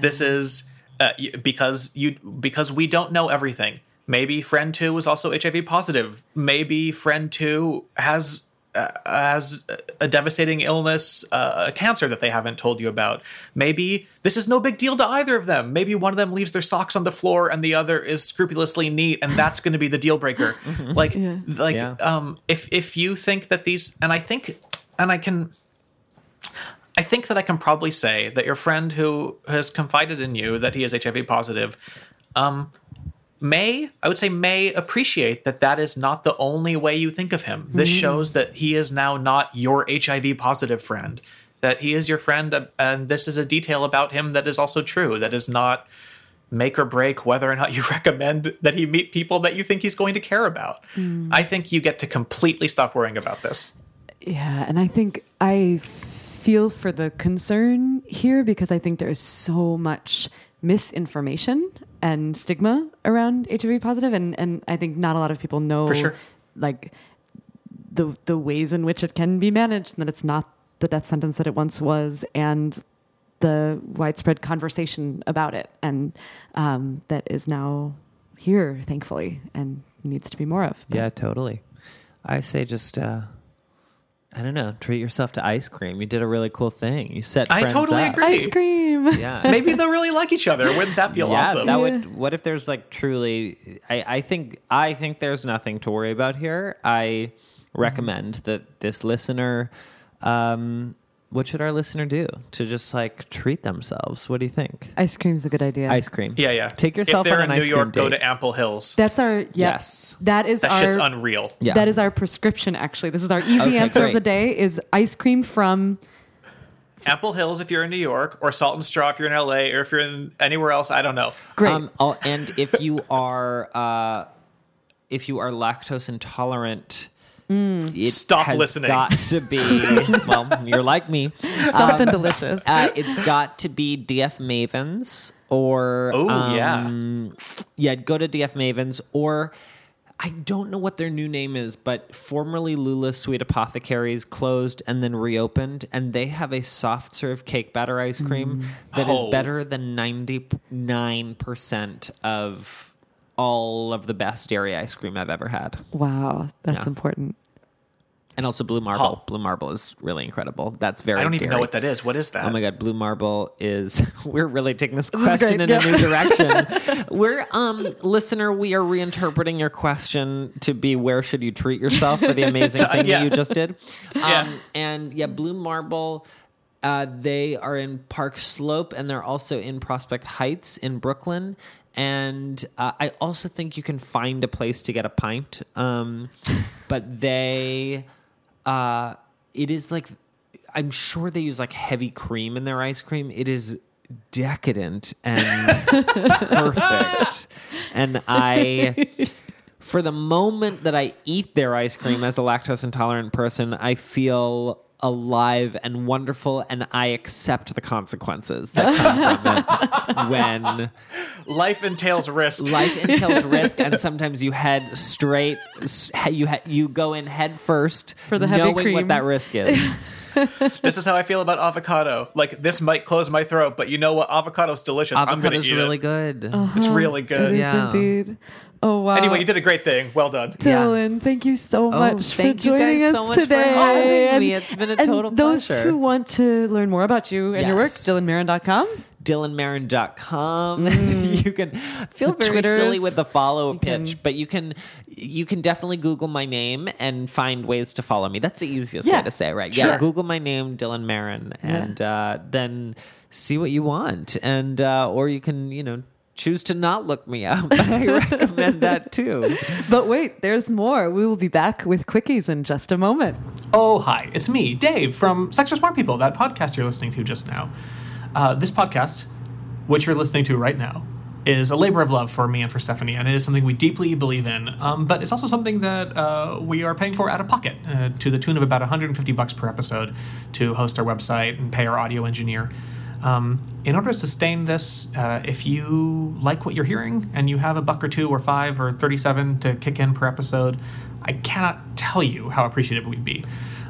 This is uh, because you because we don't know everything. Maybe friend two was also HIV positive. Maybe friend two has has a devastating illness, uh, a cancer that they haven't told you about. Maybe this is no big deal to either of them. Maybe one of them leaves their socks on the floor and the other is scrupulously neat, and that's going to be the deal breaker. *laughs* Like, like, Yeah. um, if if you think that these, and I think, and I can. I think that I can probably say that your friend who has confided in you that he is HIV positive, um, may I would say may appreciate that that is not the only way you think of him. This shows that he is now not your HIV positive friend. That he is your friend, uh, and this is a detail about him that is also true. That is not make or break whether or not you *laughs* recommend that he meet people that you think he's going to care about. I think you get to completely stop worrying about this. Yeah, and I think I feel for the concern here because I think there's so much misinformation and stigma around HIV positive, and and I think not a lot of people know For sure. like the the ways in which it can be managed, and that it's not the death sentence that it once was, and the widespread conversation about it, and um, that is now here, thankfully, and needs to be more of. Yeah, totally. I say just uh I don't know, treat yourself to ice cream. You did a really cool thing. You set I friends totally up. agree. Ice cream. Yeah. *laughs* Maybe they'll really like each other. Wouldn't that be yeah, awesome? that would what if there's like truly I, I think I think there's nothing to worry about here. I recommend that this listener um what should our listener do to just like treat themselves? What do you think? Ice cream's a good idea. Ice cream. yeah, yeah. Take yourself if they're on an in New ice York, cream go date. to Ample Hills. That's our yeah, Yes. That is That our shit's unreal. Yeah. That is our prescription. Actually, this is our easy Okay, answer great. of the day: is ice cream from Ample Hills if you're in New York, or Salt and Straw if you're in LA, or if you're in anywhere else. I don't know. Great. Um, oh, and if you are uh, if you are lactose intolerant, it Stop has listening. Got to be *laughs* well, you're like me. something delicious. Uh, it's got to be DF Mavens or Oh, yeah. um, yeah. Go to DF Mavens or. I don't know what their new name is, but formerly Lula's Sweet Apothecaries closed and then reopened, and they have a soft serve cake batter ice cream that is Oh. better than 99% of all of the best dairy ice cream I've ever had. wow, that's Yeah. important. And also Blue Marble. Huh. Blue Marble is really incredible. That's very I don't even know what that is. What is that? Oh my god, Blue Marble is *laughs* we're really taking *laughs* this is question great, in a new *laughs* direction. we're um listener, we are reinterpreting your question to be where should you treat yourself for the amazing thing yeah. that you just did. Um Yeah. and yeah, Blue Marble uh, they are in Park Slope and they're also in Prospect Heights in Brooklyn. And uh, I also think you can find a place to get a pint. Um, *laughs* but they, uh, it is like, I'm sure they use like heavy cream in their ice cream. It is decadent and *laughs* perfect. And I, for the moment that I eat their ice cream as a lactose intolerant person, I feel alive and wonderful, and I accept the consequences that come from it *laughs* when Life entails risk. life entails *laughs* risk, and sometimes you head straight. You ha- you go in head first For the heavy knowing cream. what that risk is. *laughs* this is how I feel about avocado. Like this might close my throat, but you know what? Avocado's delicious. I'm gonna Avocado's eat really it. good. Uh-huh. It's really good. is Yeah. indeed. Oh wow. Anyway, you did a great thing. Well done. Dylan, thank you so Oh, much thank for you joining guys us so much today. having And- me. It's been a and total those pleasure. Those who want to learn more about you and your work, Yes. dylanmarron.com. dylanmarron.com *laughs* you can feel The very Twitters. silly with the follow You pitch can- but you can you can definitely google my name and find ways to follow me that's the easiest Yeah. way to say it right Sure. yeah google my name dylan marron and uh, then see what you want and uh, or you can you know choose to not look me up *laughs* i recommend that too But wait, there's more. We will be back with quickies in just a moment. Oh, hi. It's me, Dave, from Sex for Smart People, that podcast you're listening to just now. Uh, this podcast, which you're listening to right now, is a labor of love for me and for Stephanie, and it is something we deeply believe in. Um, but it's also something that uh, we are paying for out of pocket, uh, to the tune of about 150 bucks per episode to host our website and pay our audio engineer. Um, in order to sustain this, uh, if you like what you're hearing and you have a buck or two or five or 37 to kick in per episode, I cannot tell you how appreciative we'd be.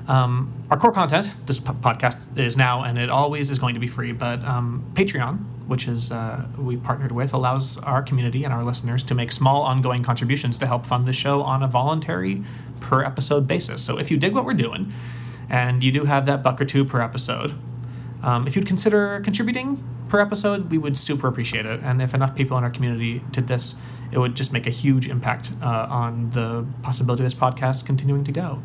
Um, our core content, this po- podcast is now and it always is going to be free, but um, Patreon, which is uh, we partnered with, allows our community and our listeners to make small ongoing contributions to help fund the show on a voluntary per episode basis. So if you dig what we're doing and you do have that buck or two per episode, um, if you'd consider contributing per episode, we would super appreciate it. And if enough people in our community did this, it would just make a huge impact uh, on the possibility of this podcast continuing to go.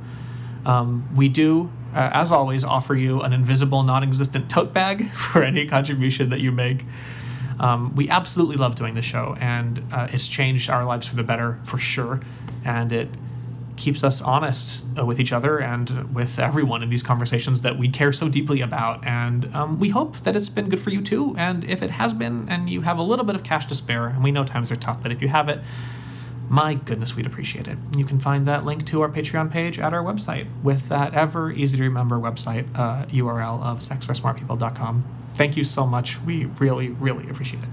Um, we do, uh, as always, offer you an invisible, non existent tote bag *laughs* for any contribution that you make. Um, we absolutely love doing the show, and uh, it's changed our lives for the better for sure. And it keeps us honest uh, with each other and with everyone in these conversations that we care so deeply about. And um, we hope that it's been good for you too. And if it has been, and you have a little bit of cash to spare, and we know times are tough, but if you have it, my goodness, we'd appreciate it. You can find that link to our Patreon page at our website with that ever easy to remember website uh, URL of sexforsmartpeople.com. Thank you so much. We really, really appreciate it.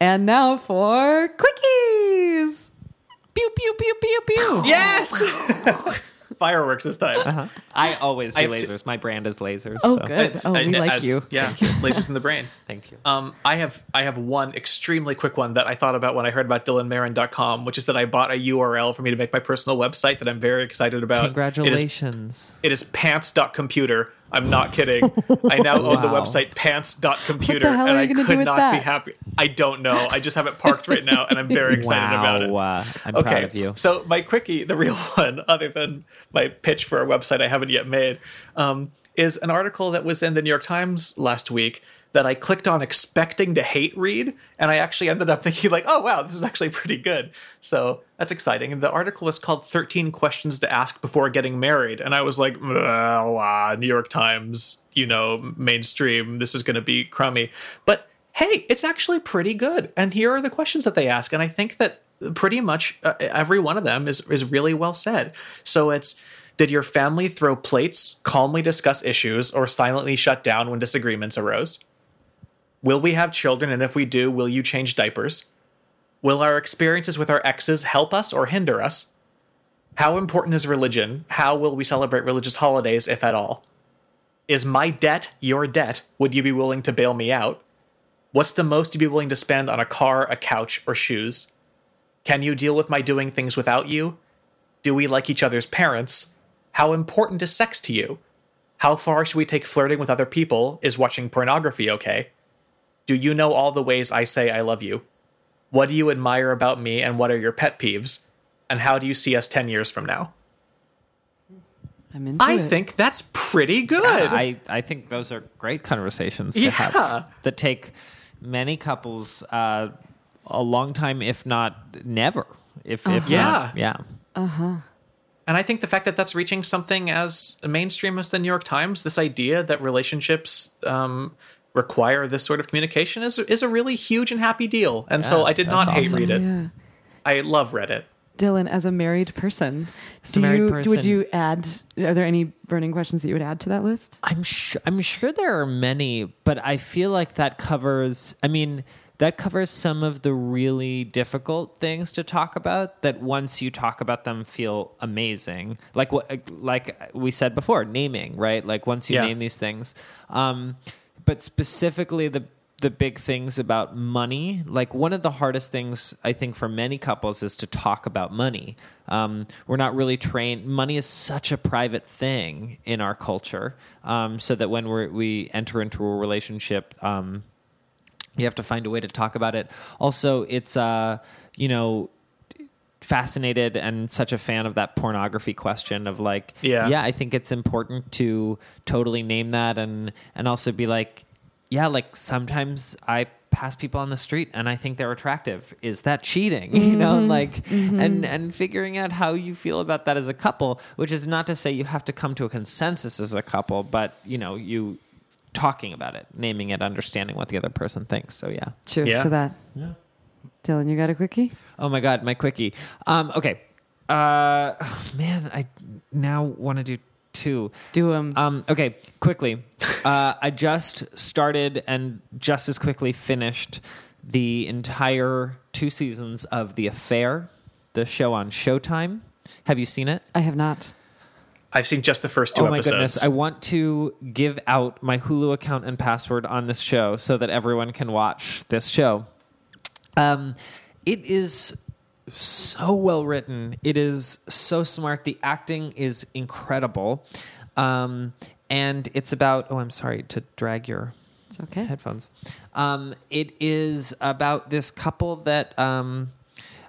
And now for quickies. Pew pew pew pew pew. Yes. Fireworks this time. Uh-huh. I always do I have to- lasers. My brand is lasers. Oh, so. good. It's- Oh, we I- like as- you. Yeah, you. lasers in the brain. *laughs* Thank you. Um, I have I have one extremely quick one that I thought about when I heard about DylanMarron.com, which is that I bought a URL for me to make my personal website that I'm very excited about. It is, Congratulations. it is pants.computer. I'm not kidding. I now *laughs* own the website pants.computer What the and I could do with not be happy. I don't know. I just have it parked right now and I'm very *laughs* excited wow. about it. uh, I'm okay, proud of you. So my quickie, the real *laughs* one, other than my pitch for a website I haven't yet made, um, is an article that was in the New York Times last week that I clicked on expecting to hate read, and I actually ended up thinking like, oh wow, this is actually pretty good. So that's exciting. And the article was called "13 Questions to Ask Before Getting Married," and I was like, well, uh, New York Times, you know, mainstream. This is going to be crummy, but hey, it's actually pretty good. And here are the questions that they ask, and I think that pretty much uh, every one of them is is really well said. So it's did your family throw plates, calmly discuss issues, or silently shut down when disagreements arose? Will we have children, and if we do, will you change diapers? Will our experiences with our exes help us or hinder us? How important is religion? How will we celebrate religious holidays, if at all? Is my debt your debt? Would you be willing to bail me out? What's the most you'd be willing to spend on a car, a couch, or shoes? Can you deal with my doing things without you? Do we like each other's parents? How important is sex to you? How far should we take flirting with other people? Is watching pornography okay? Do you know all the ways I say I love you? What do you admire about me and what are your pet peeves? And how do you see us 10 years from now? I'm into I it. think that's pretty good. Yeah, I, I think those are great conversations to Yeah. have that take many couples uh, a long time, if not never. If, if Yeah. not, yeah. Uh huh. And I think the fact that that's reaching something as mainstream as the New York Times, this idea that relationships um, require this sort of communication is is a really huge and happy deal. And so I did that's not hate awesome. read it. Yeah. I love Reddit. Dylan, as a married person, As a do married you, person- would you add? Are there any burning questions that you would add to that list? I'm sure. I'm sure there are many, but I feel like that covers. I mean, that covers some of the really difficult things to talk about. That once you talk about them, feel amazing. Like what, like we said before, naming, right? Like once you Yeah. name these things, um, but specifically the the big things about money. Like one of the hardest things I think for many couples is to talk about money. Um, we're not really trained. Money is such a private thing in our culture, um, so that when we we enter into a relationship. Um, you have to find a way to talk about it. Also, it's uh, you know, fascinated and such a fan of that pornography question of like, Yeah. yeah, I think it's important to totally name that and and also be like, yeah, like sometimes I pass people on the street and I think they're attractive. Is that cheating? *laughs* You know, Mhm. like Mhm. and and figuring out how you feel about that as a couple, which is not to say you have to come to a consensus as a couple, but you know, you talking about it, naming it, understanding what the other person thinks. So yeah. Cheers Yeah. to that. Yeah. Dylan, you got a quickie? Oh my god, my quickie. Um, okay. Uh, *sighs* man, I now want to do two. Do them. Um, okay, quickly. uh, I just started and just as quickly finished the entire two seasons of The Affair, the show on Showtime. Have you seen it? I have not. I've seen just the first two oh my episodes. goodness! I want to give out my Hulu account and password on this show so that everyone can watch this show. Um, it is so well written. It is so smart. The acting is incredible, um, and it's about. Oh, I'm sorry to drag your It's okay. headphones. Um, it is about this couple that. Um,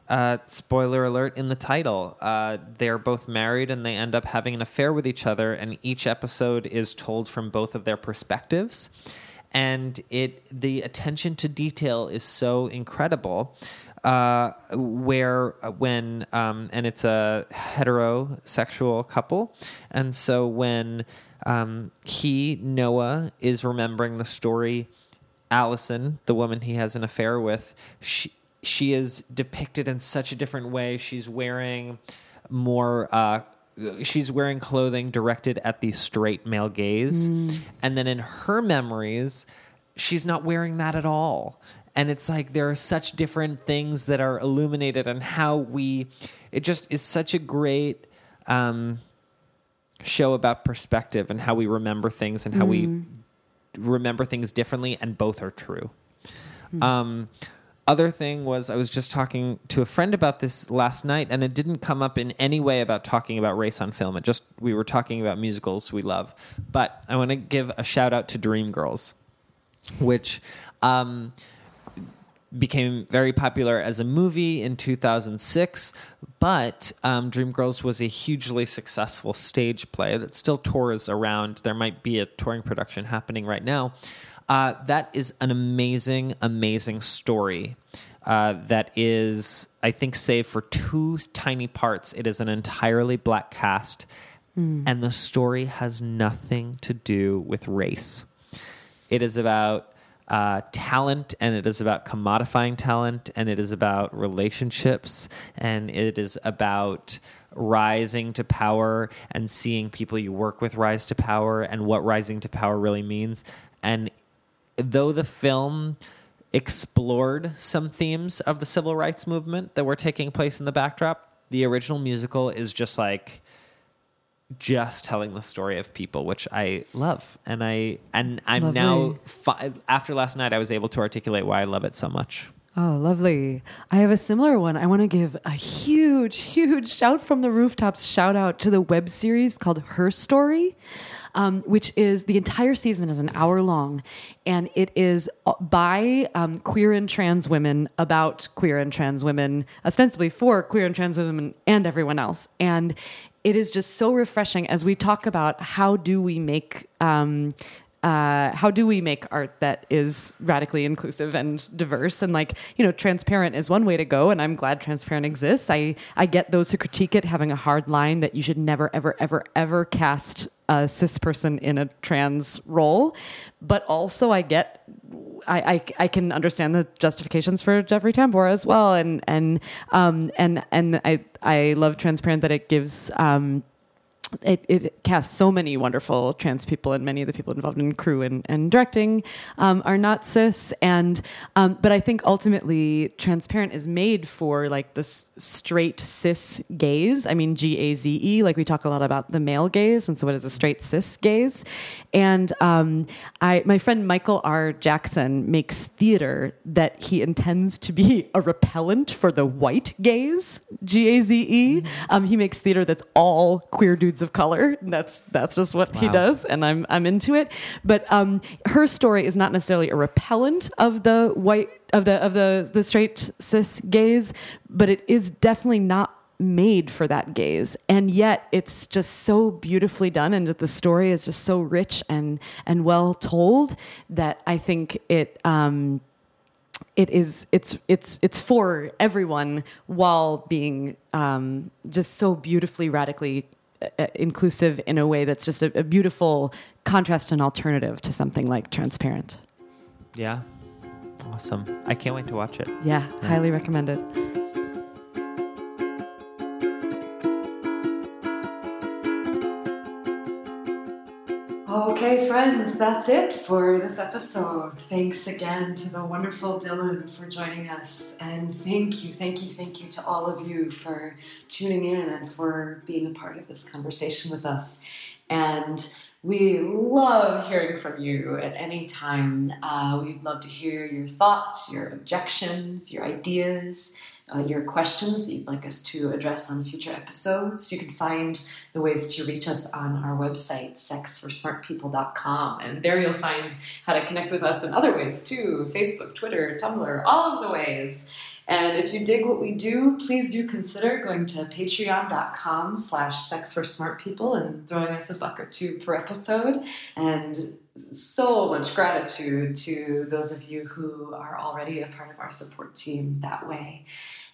uh, spoiler alert in the title. Uh, they're both married and they end up having an affair with each other, and each episode is told from both of their perspectives. And it the attention to detail is so incredible. Uh, where uh, when um, and it's a heterosexual couple, and so when um, he Noah is remembering the story Allison, the woman he has an affair with, she she is depicted in such a different way. She's wearing more uh she's wearing clothing directed at the straight male gaze. And then in her memories, she's not wearing that at all. and it's like there are such different things that are illuminated and how we it just is such a great um, show about perspective and how we remember things and how we Mm. remember things differently and both are true Hmm. um, other thing was I was just talking to a friend about this last night, and it didn't come up in any way about talking about race on film. It just we were talking about musicals we love. But I want to give a shout out to Dreamgirls, which um, became very popular as a movie in 2006. But um, Dreamgirls was a hugely successful stage play that still tours around. There might be a touring production happening right now. Uh, that is an amazing, amazing story. Uh, that is, I think, save for two tiny parts, it is an entirely black cast, Mm. and the story has nothing to do with race. It is about uh, talent, and it is about commodifying talent, and it is about relationships, and it is about rising to power and seeing people you work with rise to power and what rising to power really means. And though the film explored some themes of the civil rights movement that were taking place in the backdrop, the original musical is just like just telling the story of people, which I love, and I and I'm now Lovely. fi- after last night, I was able to articulate why I love it so much. Oh, lovely. I have a similar one. I want to give a huge, huge shout from the rooftops shout out to the web series called Her Story, um, which is the entire season is an hour long. And it is uh, by um, queer and trans women about queer and trans women, ostensibly for queer and trans women and everyone else. And it is just so refreshing as we talk about how do we make. Um, uh, how do we make art that is radically inclusive and diverse? And like you know transparent is one way to go and i'm glad transparent exists. I i get those who critique it having a hard line that you should never ever ever ever cast a cis person in a trans role. But also i get I, I, I can understand the justifications for Jeffrey Tambor as well, and and um and and I I love transparent that it gives um it, it casts so many wonderful trans people and many of the people involved in crew and, and directing um, are not cis. And um, but i think ultimately transparent is made for like the straight cis gaze. I mean g-a-z-e like we talk a lot about the male gaze. And so what is the straight cis gaze? And um, i my friend michael r. Jackson makes theater that he intends to be a repellent for the white gaze g-a-z-e um, he makes theater that's all queer dudes of color. That's that's just what he does, and I'm I'm into it. But um, her story is not necessarily a repellent of the white of the of the the straight cis gaze, but it is definitely not made for that gaze and yet it's just so beautifully done and the story is just so rich and and well told that i think it um it is it's it's it's for everyone while being um, just so beautifully radically Uh, inclusive in a way that's just a, a beautiful contrast and alternative to something like transparent Yeah, awesome. I can't wait to watch it. yeah, highly recommended Okay, friends, that's it for this episode. Thanks again to the wonderful Dylan for joining us. And thank you, thank you, thank you to all of you for tuning in and for being a part of this conversation with us. And we love hearing from you at any time. Uh, we'd love to hear your thoughts, your objections, your ideas, uh, your questions that you'd like us to address on future episodes. You can find the ways to reach us on our website, sexforsmartpeople.com. And there you'll find how to connect with us in other ways too Facebook, Twitter, Tumblr, all of the ways. And if you dig what we do, please do consider going to patreon.com slash sex for smart people and throwing us a buck or two per episode. And so much gratitude to those of you who are already a part of our support team that way.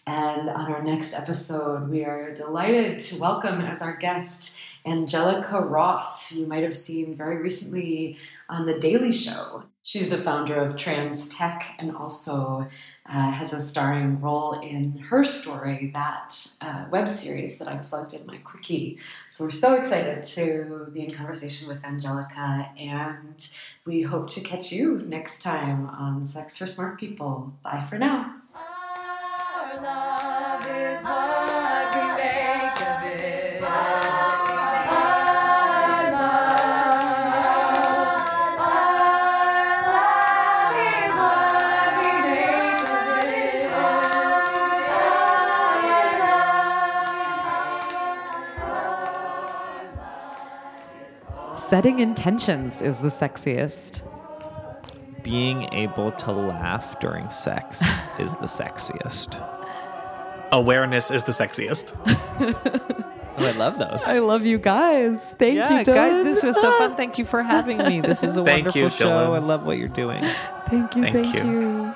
And on our next episode, we are delighted to welcome as our guest Angelica Ross, who you might have seen very recently on The Daily Show. She's the founder of Trans Tech and also uh, has a starring role in Her Story, that uh, web series that I plugged in my quickie. So we're so excited to be in conversation with Angelica, and we hope to catch you next time on Sex for Smart People. Bye for now. Setting intentions is the sexiest. Being able to laugh during sex *laughs* is the sexiest. Awareness is the sexiest. *laughs* Oh, I love those. I love you guys. Thank yeah, you, guys, Dylan. this was so fun. *laughs* Thank you for having me. This is a Thank wonderful you, show. Dylan. I love what you're doing. Thank you. Thank Thank, you. you.